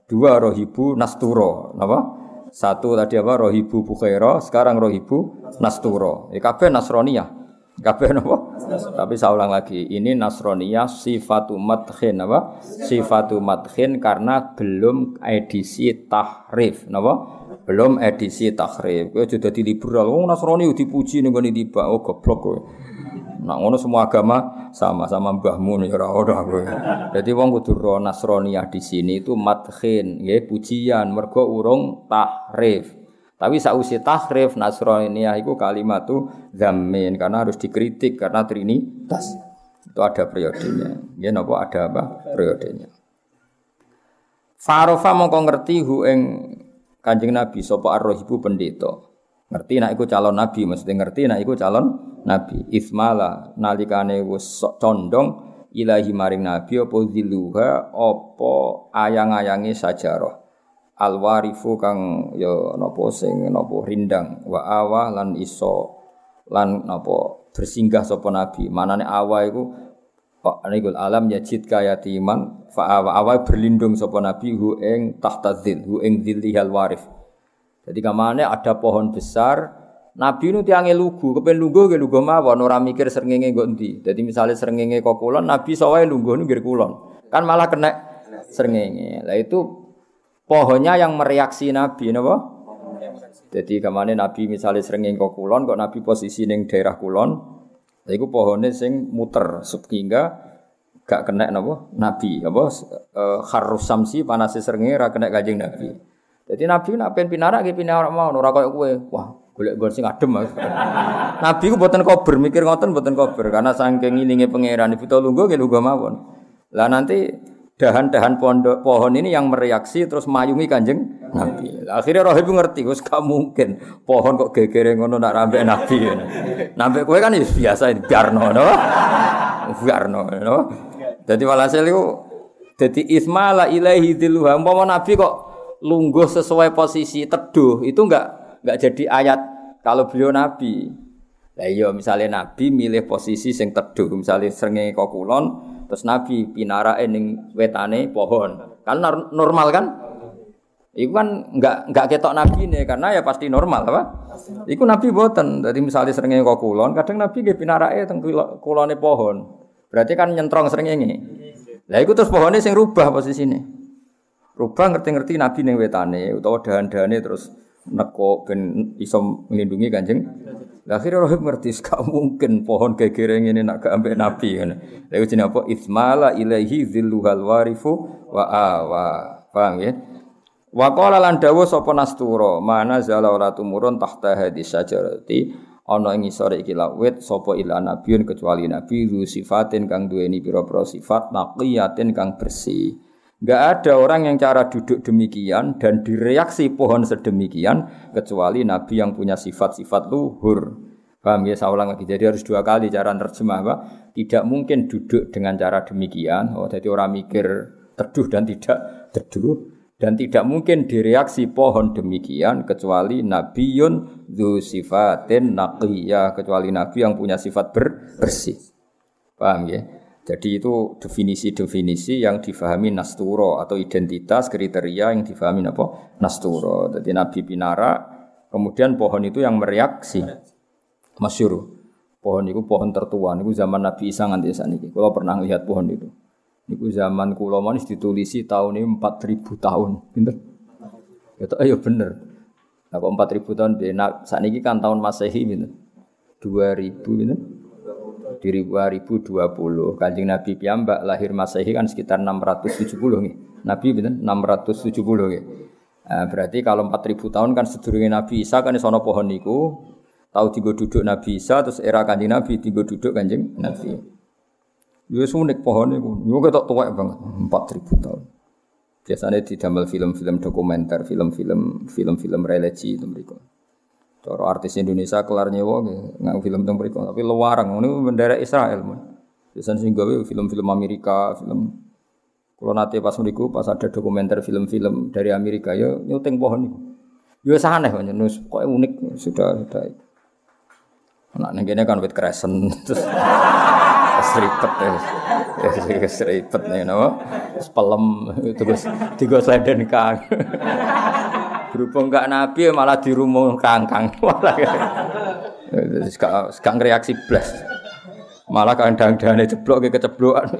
dua rohibu nasturo. Apa? Satu tadi apa? Rohibu bukhaira, sekarang rohibu nasturo. Ya, kabeh nasroniyah. Kabeh apa? Tapi saya ulang lagi, ini nasroniyah sifatu madkhin apa? Sifatu madkhin karena belum edisi tahrif, apa? Belum edisi tahrif. Kowe sudah di liberal, wong Nasrani dipuji ning ngene tiba, oh goblok kowe. Nak ngono semua agama sama sama mbahmu nih ora ora kowe. Dadi wong kudu ro di sini itu madkhin, nggih pujian mergo urung tahrif. Tapi sausi tahrif Nasraniyah iku kalimat tuh zamin karena harus dikritik karena trinitas. Itu ada periodenya. Ya napa ada apa? Periodenya. Farofa mongko ngerti hu ing Kanjeng Nabi sapa ar-rahibu pendeta. Ngerti nak iku calon nabi, mesti ngerti nak iku calon nabi. Ismala nalikane wis condong ilahi maring nabi apa ziluha apa ayang-ayange sajarah. Alwarifu kang ya napa sing napa rindang wa awa lan iso lan napa bersinggah sapa nabi. Manane awa iku Pak Anigul alam yajid kayatiman fa awa awa berlindung sapa nabi hu ing tahta zil hu ing zillihal warif jadi kamane ada pohon besar, Nabi nu tiange lugu, kepen lugu ke lugu mawon ora mikir srengenge nggo endi. Dadi misale srengenge kok kulon, Nabi sawae lungguh nu kulon. Kan malah kena srengenge. Lah itu pohonnya yang mereaksi Nabi napa? Jadi ke mana Nabi misalnya srengenge kok kulon, kok Nabi posisi ning daerah kulon, lha iku pohone sing muter sehingga gak kena napa? Nabi apa? E, harus samsi panase srengenge ra kena Kanjeng Nabi. Jadi Nabi nak pengen pinara gitu pinara mau ora koyo kowe. Wah, golek gon sing adem. Nabi ku boten kober, mikir ngoten boten kober karena saking ngilinge pangeran ibu lungguh nggih lungguh mawon. Lah nanti dahan-dahan pondok pohon ini yang mereaksi terus mayungi kanjeng Nabi. Akhirnya Rohib ngerti, wes gak mungkin pohon kok gegere ngono nak rambe Nabi. Nabi kowe kan ya biasa biarno, no? biarno, no? Jadi walhasil itu jadi ismala ilahi diluha. Umpama Nabi kok lungguh sesuai posisi teduh itu enggak enggak jadi ayat kalau beliau nabi. Lah iya misalnya nabi milih posisi sing teduh, misalnya srengenge kok kulon terus nabi pinara ning wetane pohon. Kan normal kan? Iku kan enggak enggak ketok nabi nih karena ya pasti normal apa? Iku nabi boten. Jadi misalnya srengenge kok kulon, kadang nabi nggih pinarake teng kulone pohon. Berarti kan nyentrong srengenge. Lah iku terus pohonnya sing rubah posisine. Rubah ngerti-ngerti Nabi ning wetane utawa dahan-dahane terus neko ben iso melindungi Kanjeng. Akhirnya Rohib ngerti gak mungkin pohon gegere ini nak gak ambek Nabi kan. Lha apa? Ismala ilaihi zilluhal warifu wa awa. Paham ya? Wa qala lan dawuh sapa nastura mana zala ora tumurun tahta hadis sajarati ana ing isore iki lawit sapa ila nabiun kecuali nabi sifatin kang duweni pira-pira sifat naqiyatin kang bersih. Enggak ada orang yang cara duduk demikian dan direaksi pohon sedemikian kecuali Nabi yang punya sifat-sifat luhur. Paham ya, saya ulang lagi. Jadi harus dua kali cara terjemah, Pak. Tidak mungkin duduk dengan cara demikian. Oh, jadi orang mikir teduh dan tidak teduh. Dan tidak mungkin direaksi pohon demikian kecuali Nabiun dhu sifatin naqiyah. Kecuali Nabi yang punya sifat bersih. Paham ya? Jadi itu definisi-definisi yang difahami nasturo atau identitas kriteria yang difahami apa? Nasturo. Jadi Nabi Pinara, kemudian pohon itu yang mereaksi. Masyur. Pohon itu pohon tertua. Itu zaman Nabi Isa nganti saat ini. Kalau pernah lihat pohon itu. Itu zaman kulo manis ditulisi tahun ini 4000 tahun. Pinter? Ya ayo bener. Nah, kok 4000 tahun nah, sakniki kan tahun Masehi gitu. 2000 gitu. Di 2020 Kanjeng Nabi piyambak lahir Masehi kan sekitar 670 nih. Nabi gitu 670 gitu. Nah, berarti kalau 4000 tahun kan sedurunge Nabi Isa kan sono pohon niku tahu tiga duduk Nabi Isa terus era Kanjeng Nabi tiga duduk Kanjeng Nabi. Yo unik pohon niku. Yo ketok tuwek banget 4000 tahun. Biasanya di dalam film-film dokumenter, film-film film-film religi itu mereka. Cara artis Indonesia kelar nyewa nggak film itu mereka, tapi lewarang ini bendera Israel. Biasanya sih gawe film-film Amerika, film kalau nanti pas mereka pas ada dokumenter film-film dari Amerika ya nyuting pohon itu. Ya aneh banyak, nus kok unik sudah sudah. Anak nengennya kan wit kresen terus seripet ya. Ya seripet nih napa? Pelem terus tiga sleden kang. Berhubung gak nabi malah di rumah kangkang. Malah gak reaksi blas. Malah kandang-dangane jeblok ke keceblokan.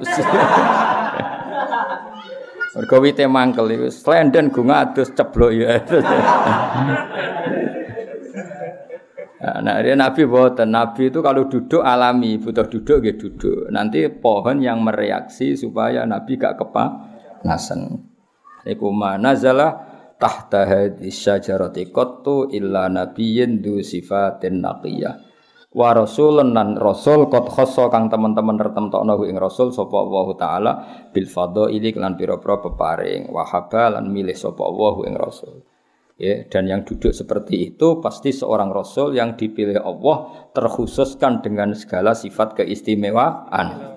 Mergo wite mangkel iku slenden gunga adus ceblok ya. Nah, dia Nabi boten. Nabi itu kalau duduk alami, butuh duduk gitu duduk. Nanti pohon yang mereaksi supaya Nabi gak kepanasan. Iku nazala tahta hadis syajarati qattu illa nabiyyin du sifatin naqiyah. Wa rasulun nan rasul qad khassa kang teman-teman retemtokno ing rasul sapa Allah taala bil fadhaili lan pira-pira peparing wa lan milih sapa Allah ing rasul ya dan yang duduk seperti itu pasti seorang rasul yang dipilih Allah terkhususkan dengan segala sifat keistimewaan.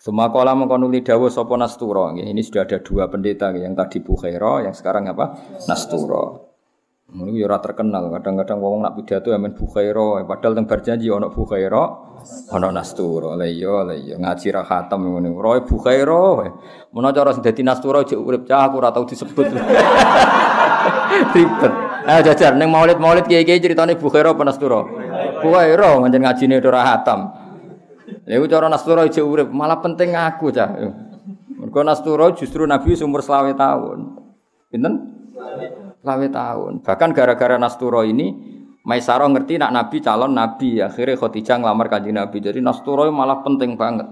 Semua kala mengkonuli dawa sopo nasturo. Ini sudah ada dua pendeta yang tadi Bukhaira, yang sekarang apa? Nasturo. Ini ya terkenal. Kadang-kadang ngomong nak pidato yang main Bukhaira, padahal teng berjanji ono Bukhaira, ono Nasturo. Lah iya, lah iya ngaji ra khatam ngene. Roe Bukhaira. Mun cara sing Nasturo jek urip cah aku ora tau disebut. Ribet. Ah jajar ning maulid-maulid kiai-kiai ceritane Bukhaira apa Nasturo? Bukhaira ngajen ngajine ora khatam. Lha cara Nasturo jek urip, malah penting aku cah. Mergo Nasturo justru Nabi umur selawe tahun. Pinten? Selawe tahun. Bahkan gara-gara Nasturo ini Maisaro ngerti nak Nabi calon Nabi, akhirnya Khadijah ngelamar kanji Nabi. Jadi Nasturo malah penting banget.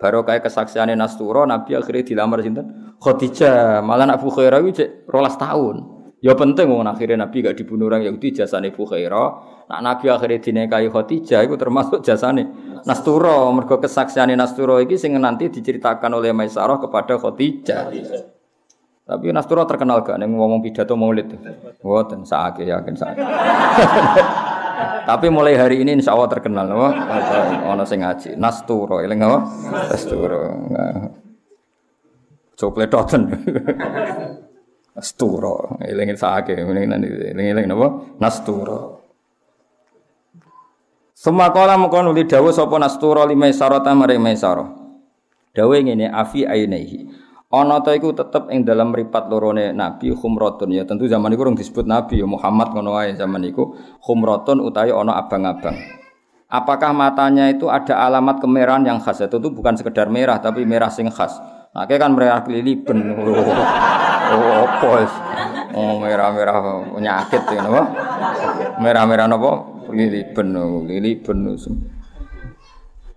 Baru kayak kesaksiannya Nasturo, Nabi akhirnya dilamar sinten? Khadijah. Malah nak Bukhairah itu rolas tahun. Ya penting wong akhirnya Nabi gak dibunuh orang Yahudi jasane Bukhairah. Nak Nabi akhirnya dinikahi Khadijah itu termasuk jasane Nasturo. Mergo kesaksiane Nasturo iki sing nanti diceritakan oleh Maisarah kepada Khadijah. Tapi Nasturo terkenal gak nih ngomong pidato maulid. Mboten sakit yakin sakit. Tapi mulai hari ini insya Allah terkenal. Wah, ono sing ngaji. Nasturo, eling apa? Nasturo. Copletoten. Nasturo, eling sake, eling-eling napa? Nasturo. Semua kala mengkon uli dawuh sapa Nasturo lima sarata mare Maisara. Dawuh ngene afi ainehi. Ana ta iku tetep ing dalam ripat lorone Nabi khumratun ya tentu zaman iku disebut Nabi ya Muhammad ngono wae zaman iku khumratun utawi ana abang-abang. Apakah matanya itu ada alamat kemerahan yang khas? Itu, itu bukan sekedar merah tapi merah sing khas. Nah, kan merah kelilipan. Oh, apa Oh, merah-merah penyakit ya napa? Merah-merah napa? Kelilipan, kelilipan.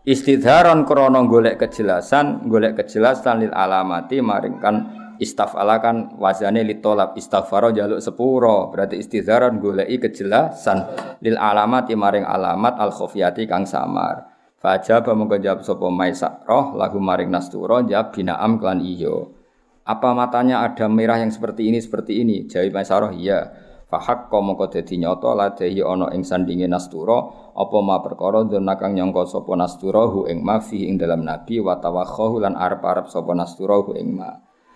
Istidharon krana golek kejelasan, golek kejelasan lil alamati maringkan istafala kan wazane litolab istighfar jaluk sepuro berarti istidharon goleki kejelasan lil alamati maring alamat al khofiyati kang samar Fajaba mongko jawab sapa Maisarah lagu maring Nasturo jawab binaam klan iyo. Apa matanya ada merah yang seperti ini seperti ini? Jawab Maisarah iya. Fahak kau mongko dadi nyata ladehi ana ing sandinge Nasturo apa ma perkara dona kang nyangka sapa Nasturo hu ing ma fi ing dalam nabi wa tawakhahu lan arep-arep sapa Nasturo hu ing ma.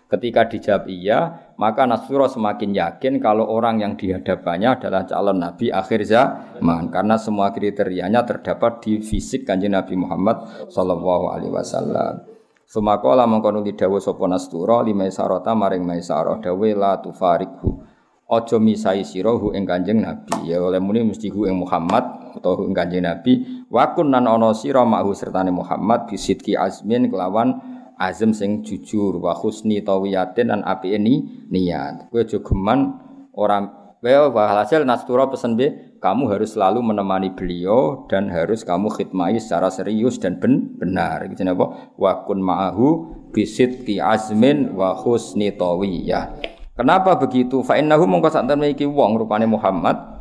Ketika dijawab iya, maka Nasrullah semakin yakin kalau orang yang dihadapannya adalah calon Nabi akhir zaman. Karena semua kriterianya terdapat di fisik kanjeng Nabi Muhammad Sallallahu Alaihi Wasallam. Sumakola mengkono lidawo sopo Nasrullah lima sarota maring maisaro dawe la tufarikhu. Ojo misai sirohu ing kanjeng Nabi. Ya oleh muni mesti hu ing Muhammad atau ing kanjeng Nabi. Wakun nan ono siro ma'hu sertane Muhammad bisidki azmin kelawan azam sing jujur wa husni tawiyatin lan api ini niat. Kowe aja Orang Wa hasil nastura pesen be, kamu harus selalu menemani beliau dan harus kamu khidmati secara serius dan ben benar. Gitu apa? Wa kun ma'ahu bisidqi azmin wa husni tawiyah. Kenapa begitu? Fa innahu mongko sak iki wong rupane Muhammad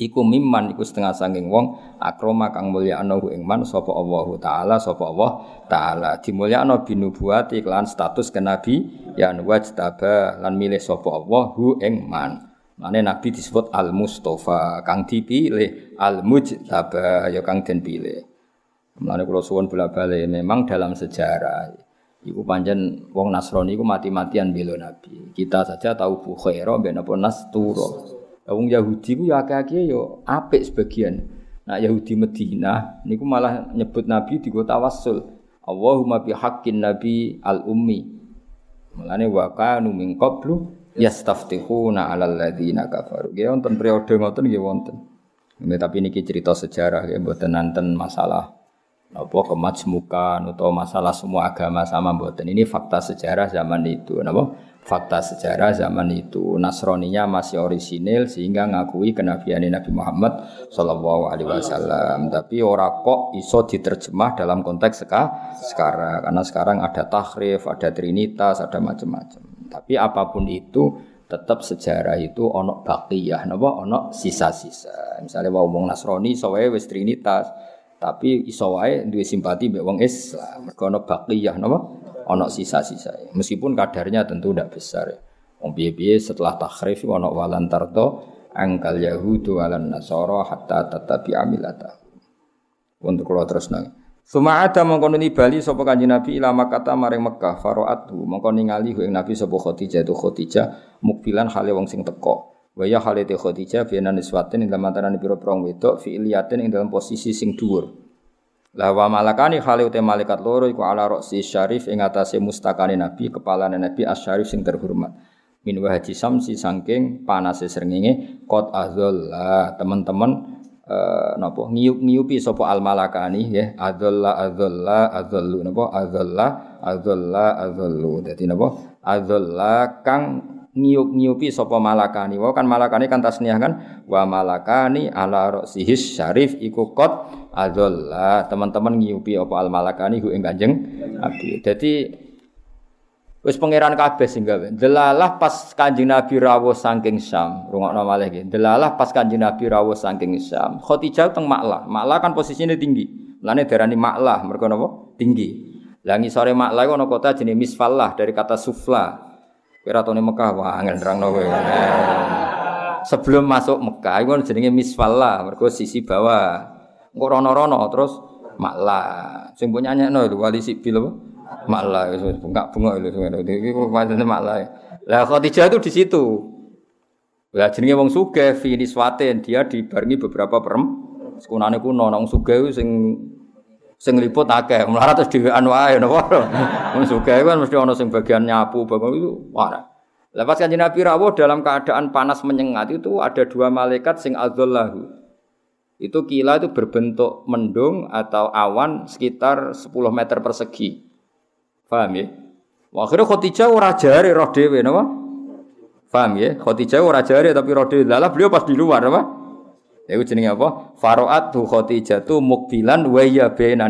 iku mimman iku setengah sanging wong akroma kang mulya ana ing man sapa Allah taala sapa Allah taala dimulyakno binubuwati iklan status kenabi yan wajtaba lan milih sapa Allah hu ing man Mane Nabi disebut Al Mustafa, kang dipilih, Al Mujtaba ya kang den pilih. Mane kula suwun bola-bali memang dalam sejarah Iku panjen wong Nasrani iku mati-matian bela Nabi. Kita saja tahu Bukhaira ben apa Nasturo. Wong Yahudi ku ya akeh-akeh ya apik sebagian. Nah Yahudi Madinah niku malah nyebut Nabi di kota Wassul. Allahumma bihaqqin Nabi al-ummi. Mulane wa kanu min qablu yastaftihuna 'alal ladzina kafaru. Nggih wonten periode ngoten nggih wonten. Tapi niki cerita sejarah ya mboten nanten masalah apa kemajmukan atau masalah semua agama sama mboten. Ini fakta sejarah zaman itu napa? Fakta sejarah zaman itu Nasroninya masih orisinil sehingga ngakui kenabian Nabi Muhammad Shallallahu Alaihi Wasallam. Tapi ora kok iso diterjemah dalam konteks seka, sekarang karena sekarang ada tahrif, ada trinitas, ada macam-macam. Tapi apa pun itu tetap sejarah itu onok bakiyah napa onok sisa-sisa. Misalnya wong Nasrani sawae wis trinitas, tapi iso wae duwe simpati mbek wong Islam. Mergo ono bakiyah napa onok sisa-sisa. Meskipun kadarnya tentu tidak besar. Wong piye-piye setelah takhrif ono walan tardo angkal yahudu walan nasara hatta tatabi amilata. Untuk kalau terus nang. Suma ada mongko bali sapa Kanjeng Nabi ila Makkah maring Mekah faroatu mongko ningali ing Nabi sapa Khadijah tu Khadijah mukbilan hale wong sing teko. Wa ya hale te Khadijah bena niswatin ing dalam antarané pira-pira wedok fi iliyatin ing dalam posisi sing dhuwur. Lah wa malakani hale te malaikat loro iku ala roksi syarif ing atase mustakane Nabi kepala Nabi asyarif sing terhormat. Min wahaji samsi sangking panase srengenge qad azalla teman-teman uh, napa ngiyup-ngiyupi sapa al malakani ya adzalla adzalla adzallu napa adzalla adzalla adzallu dadi napa adzalla kang ngiyup-ngiyupi sapa malakani wa kan malakani kan tasniah kan wa malakani ala ra'sihis syarif iku qad adzalla teman-teman ngiyupi apa al malakani ku ing kanjeng Nabi dadi Wis pangeran kabeh sing gawe. Delalah pas Kanjeng Nabi rawuh saking Syam, rungokno malih iki. Delalah pas Kanjeng Nabi rawuh saking Syam. Khadijah teng Maklah. Maklah kan posisinya tinggi. Lane darani Maklah, mergo napa? Tinggi. Lah ngisore Maklah ana kota jenenge Misfallah dari kata sufla. Kowe ratone Mekah wah angel nerangno kowe. Sebelum masuk Mekah iku jenenge Misfallah, mergo sisi bawah. Engko rono-rono terus Maklah. Sing punya nyekno wali sibil apa? Maklah wis bengak-bengok lho ngono. Iki pancen maklah. Lah Khadijah itu di situ. Lah jenenge wong sugih fi dia dibarengi beberapa perem. Sekunane kuno nang sugih sing sing liput akeh. Melarat terus dhewean wae napa. Wong sugih kan mesti ana sing bagian nyapu, bagian itu wah. Lepas kanjeng Nabi rawuh dalam keadaan panas menyengat itu ada dua malaikat sing adzallahu. Itu kila itu berbentuk mendung atau awan sekitar 10 meter persegi. Paham ya? Akhirnya Khadijah ora jare roh dhewe napa? Paham ya? Khadijah ora jare tapi roh dhewe. Lah beliau pas di luar apa? Ya itu jenenge apa? Faroat tu tu mukbilan wa ya baina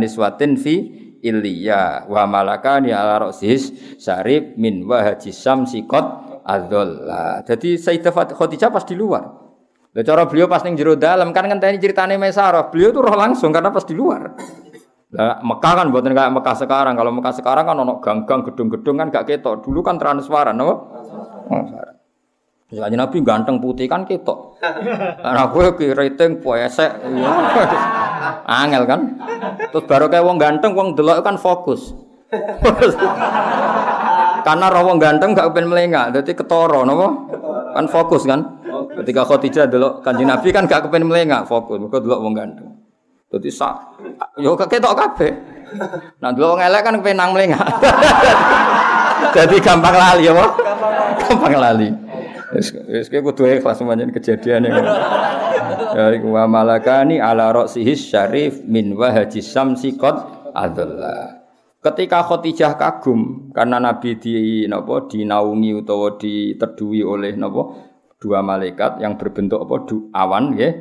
fi Ilya wa malakani ala ra'sis syarib min wahaji samsi qad adzalla. Jadi Sayyidah Khadijah pas di luar. Lah cara beliau pas ning jero dalam kan ngenteni ceritane Maisarah. Beliau tuh roh langsung karena pas di luar. Lah Mekah kan buatan kayak Mekah sekarang. Kalau Mekah sekarang kan ono gang-gang gedung-gedung kan gak ketok. Dulu kan transparan, apa? Transparan. Misalnya Nabi ganteng putih kan ketok. Karena gue ki rating puesek. Angel kan. Terus baru kayak wong ganteng, wong delok kan fokus. Karena rawong ganteng gak pengen melengak, jadi ketoro, nopo kan fokus kan. Ketika Khadijah delok kanjeng Nabi kan gak kepen melengak, fokus. Mereka delok wong ganteng. Dadi sak yo ketok kabeh. Nah dulu wong elek kan kepenang melengak. Jadi gampang lali apa? Gampang lali. Wis wis kowe kudu ikhlas semuanya kejadian yang Ya iku wa malakani ala ra'sihi syarif min wahaji samsi qad adalla. Ketika Khadijah kagum karena Nabi di napa dinaungi utawa diteduhi oleh napa dua malaikat yang berbentuk apa du, awan nggih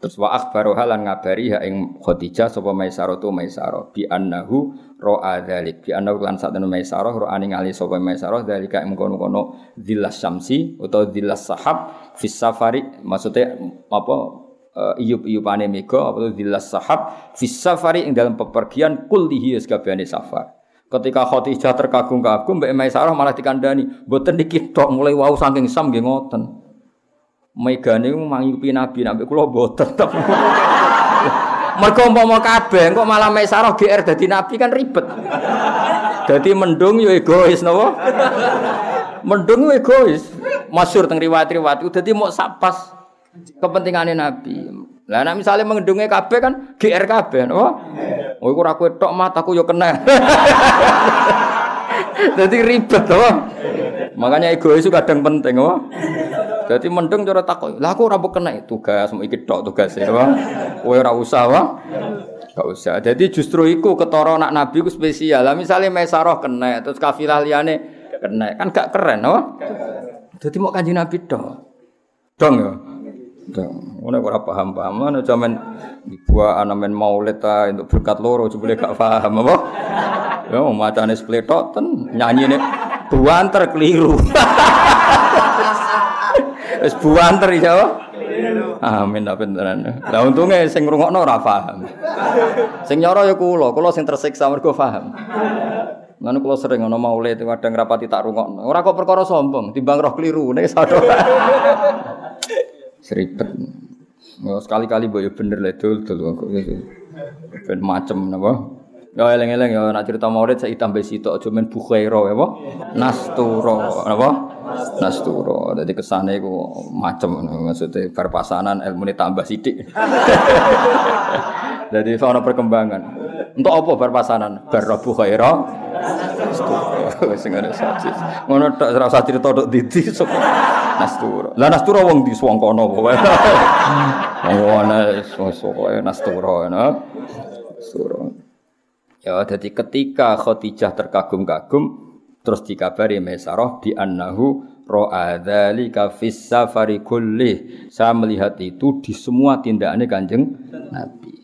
terus wa akhbaroha lan ngabari ha ing Khadijah sapa Maisarah tu Maisarah bi annahu ra'a dzalik bi annahu lan sak temen Maisarah ra'a ningali sapa Maisarah dzalika ing kono-kono dzillas syamsi utawa dzillas sahab fis safari maksudnya apa uh, iyup-iyupane mega apa dzillas sahab fis safari dalam pepergian kullihi sakabehane safar Ketika Khadijah terkagum-kagum Mbak Maisarah malah dikandani, mboten niki tok mulai wau saking sam nggih ngoten. Megane mangyupi Nabi nabi kula mboten. Mergo umpama kabeh kok malah Maisarah GR dadi nabi kan ribet. Dadi mendung yo egois napa? Mendung yo egois. Masyhur teng riwayat-riwayat dadi mau sapas kepentingannya Nabi. Lah nek misale mengendunge kabeh kan GR kabeh, napa? Oh iku ora kowe tok mataku yo kena. Dadi ribet to. Makanya egois itu kadang penting, apa? Jadi mendeng cara takut. Lah aku ora kena tugas mau iki tok tugas ya, apa? Kowe ora usah, apa? Gak usah. Jadi justru iku ketara anak Nabi ku spesial. Lah misale Mesarah kena, terus kafilah liyane kena, kan gak keren, apa? Jadi mau kanji Nabi tok. Dong ya. Ngono ora paham-paham ana jaman dibuat ana men maulid ta untuk berkat loro jebule gak paham apa. Ya macane spletok ten nyanyine buanter keliru. Wis buanter iso. Amin ta beneran. Lah untunge sing ngrungokno ora paham. Sing nyoro ya kula, kula sing tersiksa mergo paham. Lan kula sering ana maulid kadang rapati tak rungokno. Ora kok perkara sombong, timbang roh keliru nek sadar. seribet. Sekali-kali boyo ya bener le dul dul kok ben macem napa. Ya eleng-eleng ya nak cerita maulid saya tambah sitok aja men bukhaira ya apa? Nasturo apa? Nasturo. Dadi kesane iku macem maksudnya berpasanan ilmu ini tambah sithik. Jadi ana perkembangan. Untuk apa berpasanan? Bar bukhaira. Sing ada sajis. Ngono tok ora usah cerita tok didi. Nastura. Lah Nastura wong di Swangkono pokoke. Oh ana pokoke Nastura ana. Nastura. Ya jadi ketika Khadijah terkagum-kagum terus dikabari Maisarah bi annahu ra'a dzalika fis safari kulli. Saya melihat itu di semua tindakannya Kanjeng Nabi.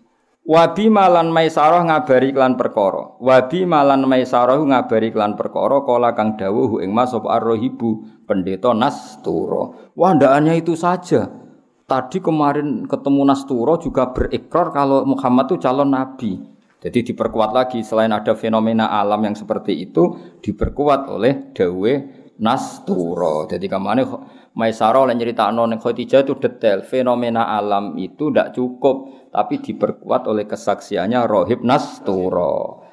Wabi malan maisarah ngabari klan perkara. Wabi malan maisarah ngabari klan perkara kala kang dawuh ing mas sapa arrohibu pendeta Nastura. Wah itu saja. Tadi kemarin ketemu Nastura juga berikrar kalau Muhammad itu calon nabi. Jadi diperkuat lagi selain ada fenomena alam yang seperti itu diperkuat oleh dawe Nastura. Jadi ke mana Maisarah oleh cerita ning Khadijah itu detail fenomena alam itu tidak cukup tapi diperkuat oleh kesaksiannya Rohib Nasturo.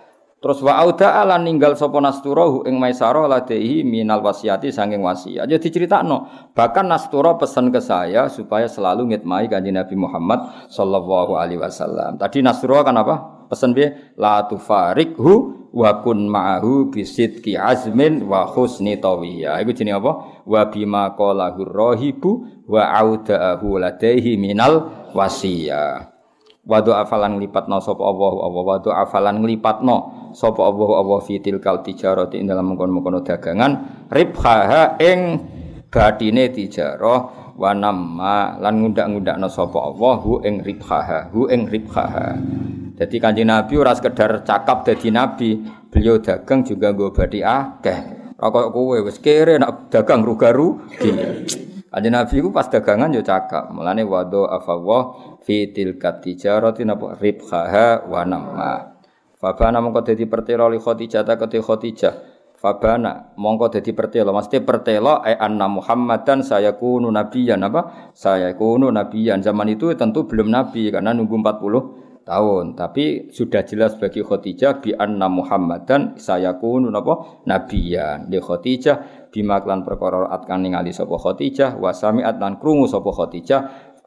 Terus wa auda ala ninggal sapa Nasturo ing Maisaro ladehi minal wasiati sanging wasiat. Jadi diceritakno, bahkan Nasturo pesan ke saya supaya selalu ngitmai kanjeng Nabi Muhammad sallallahu alaihi wasallam. Tadi Nasturo kan apa? Pesan piye? La tufarikhu wa kun ma'ahu bisidqi azmin wa husni tawiyya. Iku jenenge apa? Wa bima qala rahibu wa auda'ahu ladaihi minal wasiyah. Wadu afalan nglipatno sapa Allah Allah wadu afalan nglipatno sapa Allah Allah fi tilkal tijarati ing dalam mengkono-mengkono dagangan ribhaha ing batine tijarah wa namma lan ngundak-ngundakno sapa Allah hu ing ribhaha hu ing ribhaha jadi kanjeng Nabi ora sekedar cakap dadi nabi beliau dagang juga nggo badi akeh ora koyo kowe wis kere nak dagang rugarugi Kanjeng Nabi ku pas dagangan yo cakap. Mulane wado afawah fi tilkat tijarati napa ribhaha wa namma. Fabana mongko dadi pertelo li Khadijah ta kete. Fabana mongko dadi pertelo, mesti pertelo ai anna Muhammadan saya kunu nabiyan apa? Saya kunu nabiyan. Zaman itu tentu belum nabi karena nunggu 40 tahun. Tapi sudah jelas bagi Khadijah bi anna Muhammadan saya kunu napa nabiyan. Di Khadijah bima klan perkara atkan ningali sapa Khadijah wa sami'at lan krungu sapa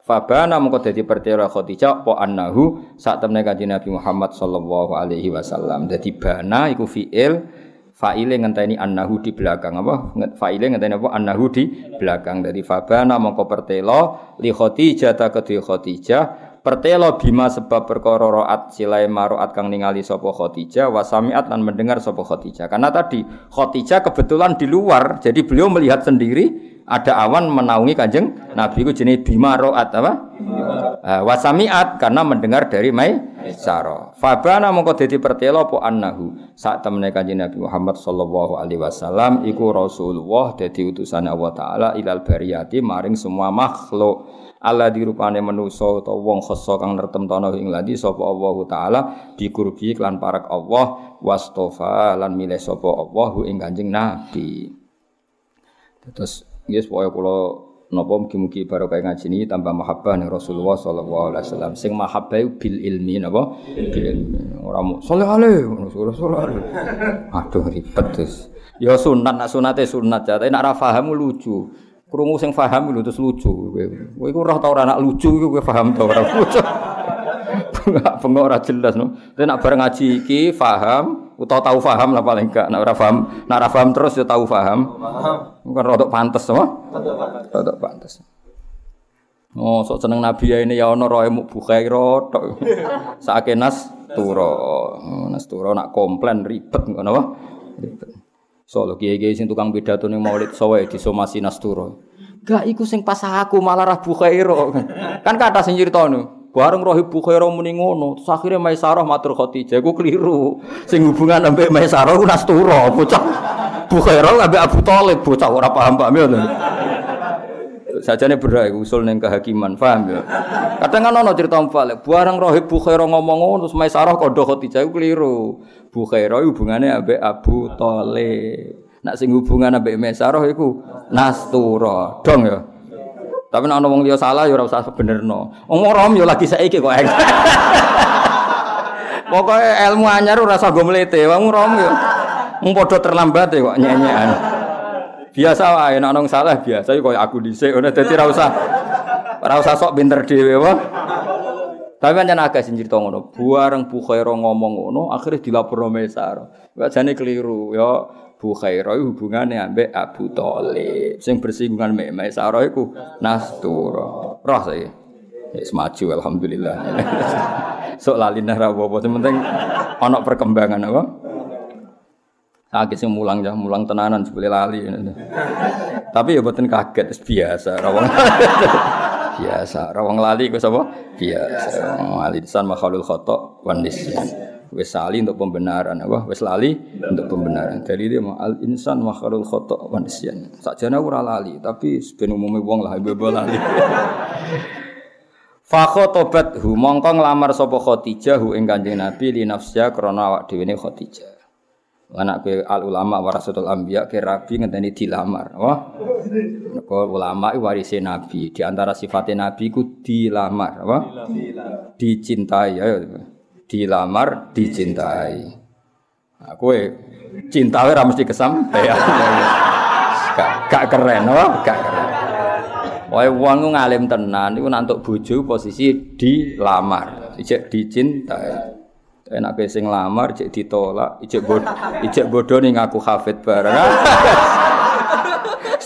Fabana mengko dadi pertera Khadijah po annahu sak temne kanjeng Nabi Muhammad sallallahu alaihi wasallam. Dadi bana iku fiil fa'ile ngenteni annahu di belakang apa? Fa'ile ngenteni apa? Annahu di belakang. Dari fabana mengko pertelo li Khadijah ta kedhi Khadijah Pertelo bima sebab perkara roat silai maroat kang ningali sapa Khadijah wasamiat lan mendengar sapa Khadijah. Karena tadi Khadijah kebetulan di luar, jadi beliau melihat sendiri ada awan menaungi kanjeng Nabi ku jenis bima roat apa? Uh, wasamiat karena mendengar dari Mai Saro. Fabana mongko dadi pertelo po annahu saat temene kanjeng Nabi Muhammad sallallahu alaihi wasallam iku Rasulullah dadi utusan Allah taala ilal bariyati maring semua makhluk Allah dirupane manusa utawa wong khassa kang nertemtono ing ladi sapa Allah taala bikurbi lan parak Allah wastofa lan milih sapa Allah ing Kanjeng Nabi. Terus yes pokoke kula napa mugi-mugi barokah ngaji ini tambah mahabbah ning Rasulullah sallallahu alaihi wasallam. Sing mahabbah bil ilmi napa? Bil ilmi. Ora mu saleh alaihi Rasulullah. Aduh ribet terus. Ya sunat nak sunate sunat ya, tapi nak ra paham lucu. Krungu sing paham lho terus lucu kowe. Kowe iku roh ta ora lucu iku kowe paham ta ora lucu. Enggak bengok ora jelas no. Tapi nak bareng ngaji iki paham utawa tahu paham lah paling enggak. Nak ora paham, nak ora paham terus ya tahu paham. Paham. Bukan rodok pantes apa? Rodok pantes. Oh, sok seneng Nabi ya ini ya ono roe muk bukhairo tok. Saake nas turo. Oh, nas turo nak komplain ribet ngono apa? Ribet. Solo kiai-kiai sing tukang pidato ning Maulid Sowe di Somasi Nasturo. Gak iku sing pas aku malah Rabu Khairo. Kan kata sing critane. Bareng Rohib Bukhairo muni ngono, terus akhirnya Maisarah matur Khadijah, ku keliru. Sing hubungan ambek Maisarah ku Nasturo, bocah. Bukhairo ambek Abu Thalib, bocah ora paham Pak Mil. Sajane berai usul ning kehakiman, paham ya. Kadang kan ono cerita balik, bareng Rohib Bukhairo ngomong ngono terus Maisarah kodho Khadijah ku keliru. Bukhairah hubungannya ambek Abu Thalib. Nak sing hubungan ambek Mesarah iku Nastura. Dong ya. Tapi nek ana wong liya salah ya ora usah benerno. Wong rom ya lagi saiki kok. Pokoke ilmu anyar ora usah go mlete. Wong rom ya mung padha terlambat kok nyenyekan. Biasa wae nek ana salah biasa koyo aku dhisik ngono dadi ora usah ora usah sok pinter dhewe wae. Tapi pancen agak sing cerita ngono. Bareng Bu Khairah ngomong ngono, akhirnya dilapor Mesar. Wajane keliru ya. Bu Khairah hubungannya ambek Abu Thalib. Sing bersinggungan mek Mesar iku Nastura. Roh saya. Wis maju alhamdulillah. Sok lali nah ra apa penting ana perkembangan apa? Sakit sing mulang ya, mulang tenanan sebeli lali. Tapi ya boten kaget biasa rawang. biasa. Rawang lali ku sapa? Biasa. Lali lisan makhlul khata wan nisyan. Wis lali untuk pembenaran apa? Wis lali untuk pembenaran. Dari dia mau al insan makhlul khata wan nisyan. Sakjane ora lali, tapi ben umume wong lah bebo lali. Fakho tobat hu mongko nglamar sapa Khadijah hu ing Kanjeng Nabi li nafsya krana awak dhewe ne Khadijah. anak ke al ulama warasatul anbiya ke rabi ngenteni dilamar wah kok ulama itu warisnya nabi di antara sifatnya nabi ku dilamar apa dicintai ya dilamar dicintai. Aku nah, cinta ora mesti kesampaian gak, gak keren apa gak keren. Wae wong ngalim tenan iku nantuk bojo posisi dilamar, ijek dicintai. enak sing lamar cek ditolak ijek bod ijek bodoh nih ngaku hafid bareng.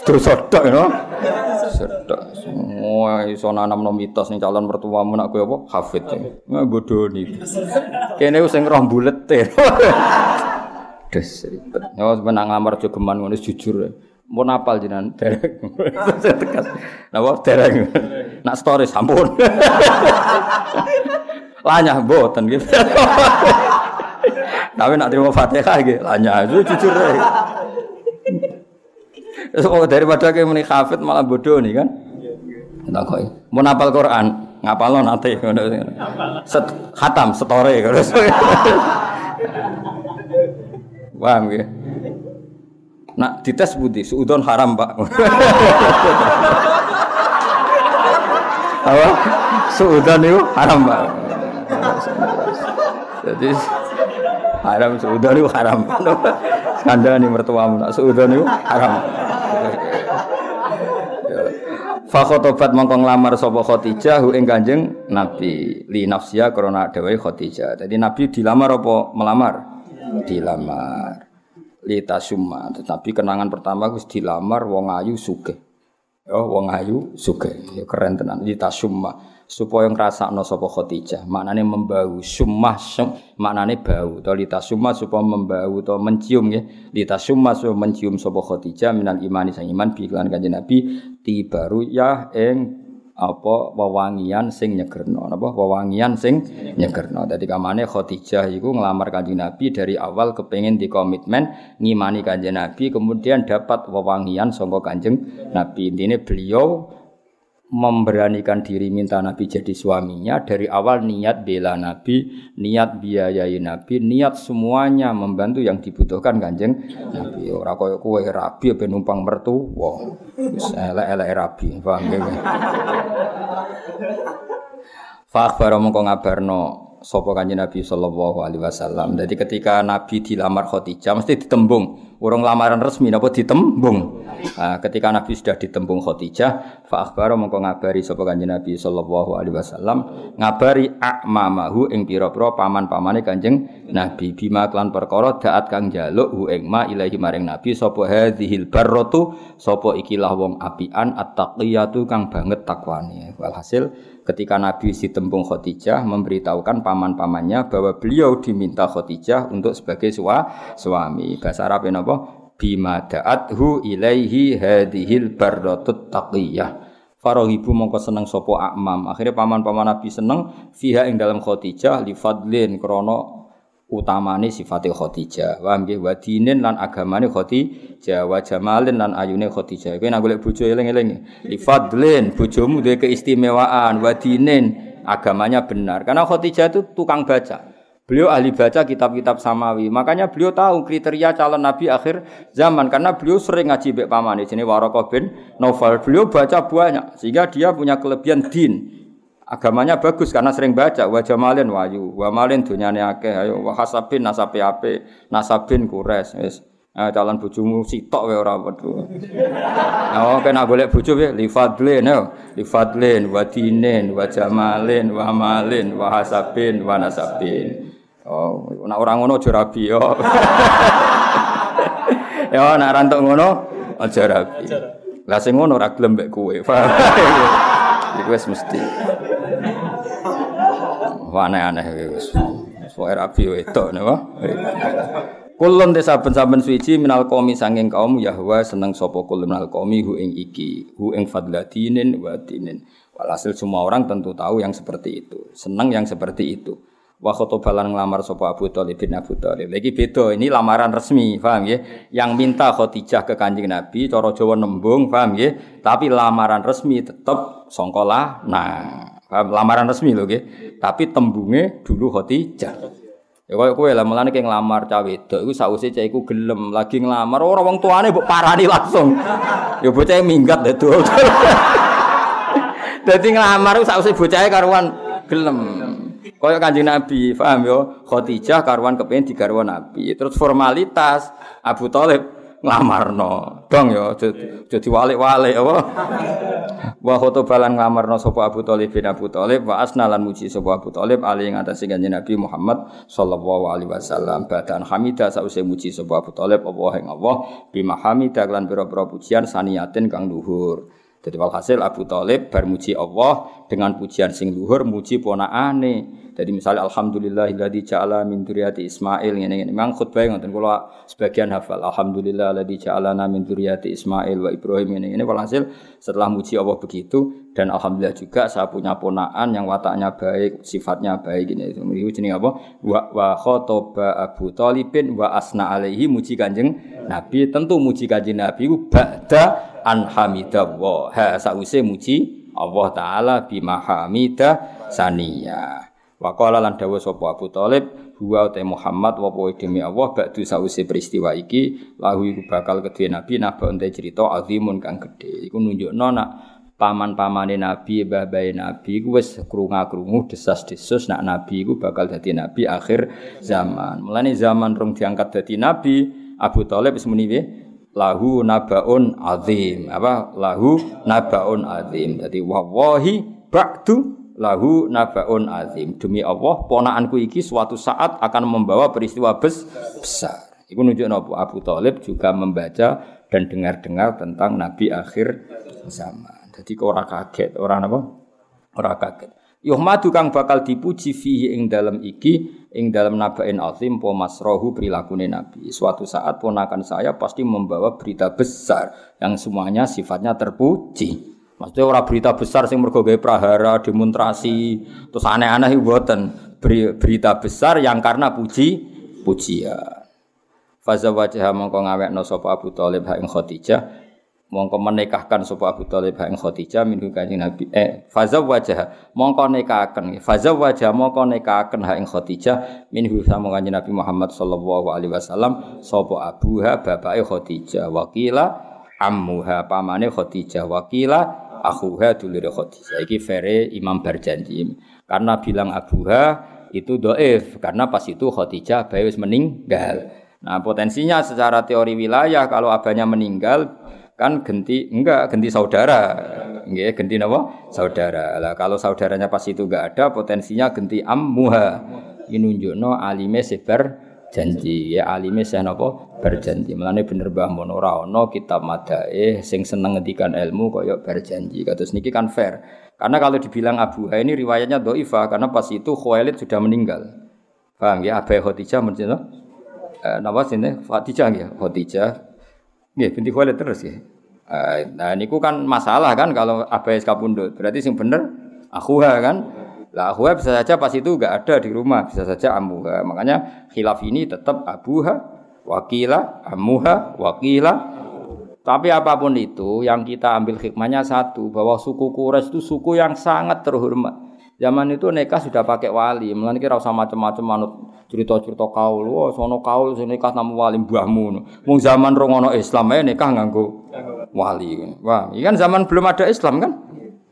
Terus sodok no? Sodok semua iso nanam no mitos nih calon mertuamu nak gue apa? Hafid. Nggak bodoh nih kene sing roh bulet teh des ribet. Nyawa menang lamar jogeman ngono jujur. Mau napal jinan derek tegas. Napa derek nak story sampun. Lanyah mboten gitu. Tapi nak terima Fatihah gitu, lanyah jujur. Ya. Terus daripada kayak muni hafid malah bodoh nih kan? Tak kok. Mau napal Quran, ngapal nanti. Set, khatam, setore. Paham ya? Nak dites budi, suudon haram pak. Apa? Suudon itu haram pak. Jadi haram suudon itu haram. Skandal nih mertuamu nak suudon itu haram. Fakhotobat mongko nglamar sapa Khadijah ing Kanjeng Nabi li nafsiya krana dhewe Khadijah. Jadi Nabi dilamar apa melamar? Dilamar. Li tasumma. Tetapi kenangan pertama wis dilamar wong ayu sugih. Oh, wong ayu sugih. Ya keren tenan. Litasumma supaya ngrasakno sapa Khadijah. Maknane membau, sumah sum, maknane bau. To litasumma supaya membau to mencium nggih. Litasumma supaya mencium sapa Khadijah minal imani sang iman bi kan Kanjeng Nabi tibaru ya ing apa wewangian sing nyegerno napa wewangian sing nyegerno dadi kamane Khadijah iku ngelamar Kanjeng Nabi dari awal kepengin dikomitmen ngimani Kanjeng Nabi kemudian dapat wewangian sangka Kanjeng Nabi intine beliau memberanikan diri minta Nabi jadi suaminya dari awal niat bela Nabi, niat biayai Nabi, niat semuanya membantu yang dibutuhkan kanjeng Nabi. Ora koyo kowe rabi ben numpang mertu, wah wis elek-elek rabi, paham ya. Fa akhbara mongko ngabarno sapa kanjeng Nabi sallallahu alaihi wasallam. Jadi ketika Nabi dilamar Khadijah mesti ditembung. Urung lamaran resmi napa ditembung. Nah, ketika Nabi sudah ditembung Khadijah, fa akhbara mongko ngabari sapa kanjeng Nabi sallallahu alaihi wasallam ngabari akmamahu ing pira-pira paman-pamane kanjeng Nabi bima klan perkara daat kang jaluk hu ing ma ilahi maring Nabi sapa hadzihil barratu sapa ikilah wong apian at-taqiyatu kang banget takwane. Walhasil ketika Nabi si tembung Khadijah memberitahukan paman-pamannya bahwa beliau diminta Khadijah untuk sebagai sua, suami. Bahasa Arab ini apa? Bima da'athu ilaihi hadhil barratut taqiyah. Farohibu mongko seneng sopo akmam. Akhirnya paman-paman Nabi seneng fiha ing dalam Khadijah li fadlin krono utamane sifate Khadijah. Wa nggih wa dinin lan agamane Khadijah, wa jamalin lan ayune Khadijah. Kowe nek golek bojo eling-eling. Li bojomu duwe keistimewaan, wa dinin agamanya benar. Karena Khadijah itu tukang baca. Beliau ahli baca kitab-kitab samawi. Makanya beliau tahu kriteria calon nabi akhir zaman karena beliau sering ngaji bek paman. Ini Warokoh bin Novel. Beliau baca banyak sehingga dia punya kelebihan din agamanya bagus karena sering baca wa jamalin wayu wa malin dunyane akeh ayo wa hasabin nasabe ape nasabin kures wis Nah, calon bojomu sitok wae ora wedu. Nah, kena golek bojo wae li fadlin yo, li fadlin wa dinin wa jamalin wa malin wa hasabin wa nasabin. Oh, nek ora ngono aja rabi yo. Yo nek ora ngono aja rabi. Lah sing ngono ora gelem mbek kowe. Iku wis mesti. Aneh-aneh wis. Pokoke rabi wedok napa. Kulun te saben-saben suci minal qaumi sanging kaum Yahwa seneng sapa kulun minal qaumi hu ing iki, hu ing fadlatinin wa dinin. Walhasil semua orang tentu tahu yang seperti itu, seneng yang seperti itu. Wa khotobalan ngelamar sapa Abu Thalib bin Abu Thalib. Lagi beda, ini lamaran resmi, paham ya? Yang minta Khadijah ke Kanjeng Nabi, cara Jawa nembung, paham ya? Tapi lamaran resmi tetap songkola. Nah, lamaran resmi lho nggih. Tapi tembunge dulu Khadijah. Ya koyo kowe lah mulane ki nglamar cah wedok iku sause cah iku gelem lagi nglamar ora wong tuane mbok parani langsung. Ya bocah minggat dadi. Dadi nglamar iku sause bocahe karuan gelem. Kaya Kanjeng Nabi, paham yo? Khadijah karuan kepengin digarwa Nabi. Terus formalitas Abu Thalib nglamarno. Dong yo dadi walik-walik apa? Wa khotobalan nglamarno sapa Abu Thalib bin Abu Thalib wa asnalan muji sapa Abu Thalib ali ing atase Kanjeng Nabi Muhammad sallallahu alaihi wasallam. Badan hamida sause muji sapa Abu Thalib Allah ing Allah bima hamida lan pira-pira pujian saniyatin kang luhur. Jadi walhasil Abu Talib bermuji Allah dengan pujian sing luhur muji ponakane. Jadi misalnya alhamdulillahilladzi ja'ala min dzurriyyati Ismail ngene ngene. Memang khutbah ngoten kula sebagian hafal alhamdulillahilladzi ja'alana min dzurriyyati Ismail wa Ibrahim ngene ngene walhasil setelah muji Allah begitu dan alhamdulillah juga saya punya ponakan yang wataknya baik, sifatnya baik ini. Itu jenenge apa? Wa wa khotoba Abu Talibin wa asna alaihi muji Kanjeng Nabi. Tentu muji Kanjeng Nabi ku ba'da an hamidallah ha sause muji Allah taala bima hamida saniya wa lan dawuh sapa Abu Thalib huwa te Muhammad wa poe demi Allah ba'du sause peristiwa iki lahu iku bakal kedhe nabi naba ente cerita azimun kang gedhe. Iku nunjukno nak paman-pamane nabi mbah-mbahe nabi iku wis krungu-krungu desas-desus nak nabi iku bakal dadi nabi akhir zaman. Mulane zaman rong diangkat dadi nabi Abu Thalib wis muni lahu nabaun azim. Apa? Lahu nabaun azim. Jadi wawahi ba'du lahu nabaun azim demi Allah ponaanku iki suatu saat akan membawa peristiwa bes besar Iku nunjuk Abu Talib juga membaca dan dengar-dengar tentang nabi akhir zaman. Jadi kok ora kaget, ora apa? Ora kaget. Yuhmadu kang bakal dipuji fihi ing dalam iki ing dalam nabain azim po masrohu perilakune nabi. Suatu saat ponakan saya pasti membawa berita besar yang semuanya sifatnya terpuji. Maksudnya orang berita besar sing mergo prahara, demonstrasi, terus aneh-aneh mboten. Berita besar yang karena puji pujian. Faza wajah mongko ngawekno sapa Abu Thalib ha ing Khadijah. Mongko menikahkan sapa Abu Thalib ing Khadijah minhu kanjeng Nabi. Eh faza wajah mongko nikahaken. Faza wajah mongko nikahaken ha ing Khadijah sama kanjeng Nabi Muhammad sallallahu alaihi wasallam sapa abuha bapake Khadijah. Wakila ammuha pamane Khadijah. Wakila akhuha dulure Khadijah iki fere Imam berjanji karena bilang abuha itu doif karena pas itu Khadijah bayi wis meninggal. Nah potensinya secara teori wilayah kalau abahnya meninggal kan genti enggak genti saudara. Enggak genti napa? Saudara. Lah kalau saudaranya pas itu enggak ada potensinya genti ammuha. Ini nunjukno alime sebar janji ya alime sih napa? Berjanji. Melane bener Mbah Mono ora ana kitab madae sing seneng ngendikan ilmu kaya berjanji. Kados niki kan fair. Karena kalau dibilang Abu Ha ini riwayatnya doifa karena pas itu Khuwailid sudah meninggal. Paham ya? Abu Khadijah mencerita eh, napa sini? Khadijah ya Khadijah. Nggih, binti Khalid terus ya. Nah niku kan masalah kan kalau abai kapundut. Berarti sing bener akhuha kan. Lah akhuha bisa saja pas itu enggak ada di rumah, bisa saja amuha. Makanya khilaf ini tetap abuha, wakila, amuha, wakila. Tapi apa pun itu yang kita ambil hikmahnya satu bahwa suku Quraisy itu suku yang sangat terhormat. Zaman itu nikah sudah pakai wali, mulane kira usah macam-macam manut cerita-cerita kaul. Wah, sono kaul sing nikah nama wali mbahmu. Wong zaman rong ono Islam ae nikah nganggo wali. Wah, iki kan zaman belum ada Islam kan?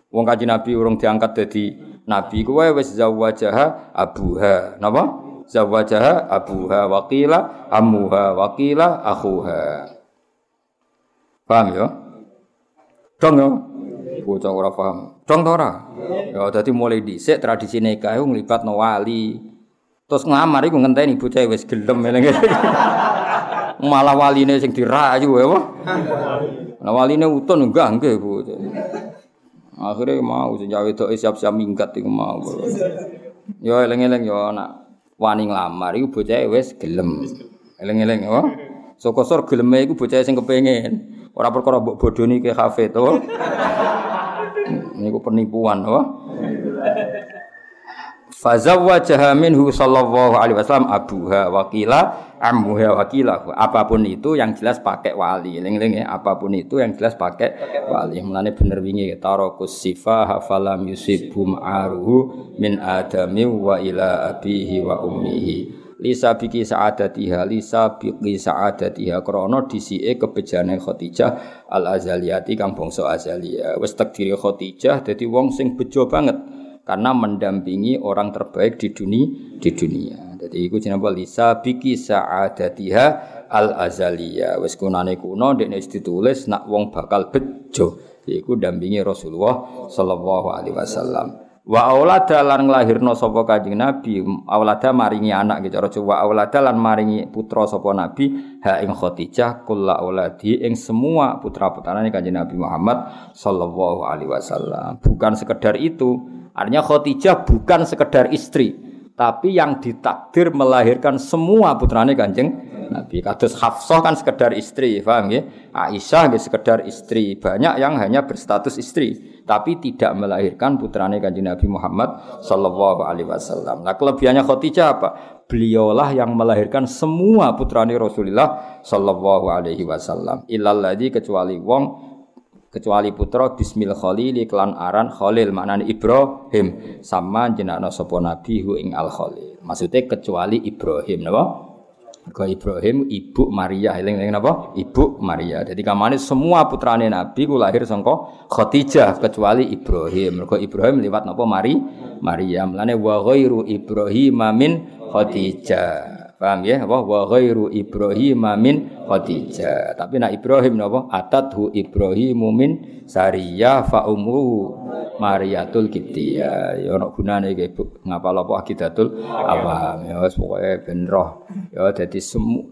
Wong kaji Nabi urung diangkat jadi nabi kowe wis zawajaha abuha. Napa? Zawajaha abuha waqila amuha waqila akhuha. Paham ya? Dong ya? Bocah ora paham. Dong ora? Ya dadi mulai dhisik tradisi nikah iku nglibatno wali. Terus ngamar iku ngenteni bocah wis gelem eling. Malah waline sing dirayu ya, Nah waline utun enggak nggih Bu. Akhirnya mau jawe tok siap-siap minggat iku mau. Ya eling-eling ya anak wani nglamar iku bocah wis gelem. Eling-eling ya. Sokosor geleme iku bocah sing kepengin. Ora perkara mbok bodoni ke kafe to. Niku penipuan, apa? Fazawwajaha minhu sallallahu alaihi wasallam abuha wakila ammuha wakila. Apapun itu yang jelas pakai wali. Ling-ling ya, apapun itu yang jelas pakai wali. Mulane bener wingi tarakus sifa hafalam yusibum aruhu min adami wa ila abihi wa ummihi lisa biki sa'adatiha lisa biki sa'adatiha krana disike kebejane Khadijah al azaliyati kang bangsa azalia wis takdiri Khadijah dadi wong sing bejo banget karena mendampingi orang terbaik di dunia di dunia. Jadi iku jenenge lisa biki sa'adatiha al azalia wis kunane kuno dekne ditulis nak wong bakal bejo. Iku dampingi Rasulullah sallallahu alaihi wasallam. Wa aulada lan nglahirna sapa Kanjeng Nabi, aulada maringi anak gitu cara wa aulada lan maringi putra sapa Nabi? Ha ing Khadijah kulla auladi ing semua putra-putrane Kanjeng Nabi Muhammad sallallahu alaihi wasallam. Bukan sekedar itu, artinya Khadijah bukan sekedar istri, tapi yang ditakdir melahirkan semua putrane Kanjeng Nabi. Kados Hafsah kan sekedar istri, paham ya? Aisyah nggih sekedar istri. Banyak yang hanya berstatus istri, tapi tidak melahirkan putrane Kanjeng Nabi Muhammad sallallahu alaihi wasallam. Nah, kelebihannya Khadijah apa? Beliaulah yang melahirkan semua putrane Rasulullah sallallahu alaihi wasallam. Illalladzi kecuali wong kecuali putra Bismil Khalil klan aran Khalil maknane Ibrahim sama jenakna sapa nabi hu ing Al Khalil. Maksudnya kecuali Ibrahim napa? Mergo Ibrahim ibu Maria, eling-eling napa? Ibu Maria. Jadi kamane semua putrane Nabi ku lahir sangka Khadijah kecuali Ibrahim. Mergo Ibrahim liwat napa Mari? Maria. Mulane wa ghairu Ibrahim min Khadijah. Paham ya? Apa wa ghairu Ibrahim min Khadijah. Tapi nak Ibrahim napa? Atathu Ibrahim min Sariyah fa umruhu Mariatul Kiptiyah. Ya ana gunane iki Bu. Ngapal apa akidatul awam. Ya wis pokoke ben roh. Ya dadi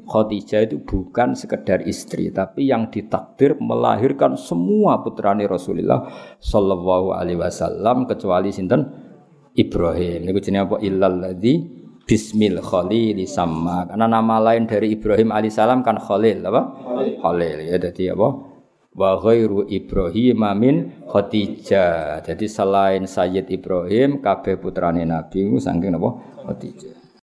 Khadijah itu bukan sekedar istri, tapi yang ditakdir melahirkan semua putrane Rasulullah sallallahu alaihi wasallam kecuali sinten Ibrahim. Niku jenenge apa? Illal ladzi Bismil Khalil sama karena nama lain dari Ibrahim alaihissalam kan Khalil apa? Khalil, ya jadi apa? Wa ghairu Ibrahim min Khadijah. Jadi selain Sayyid Ibrahim kabeh putrane Nabi saking apa? Khadijah.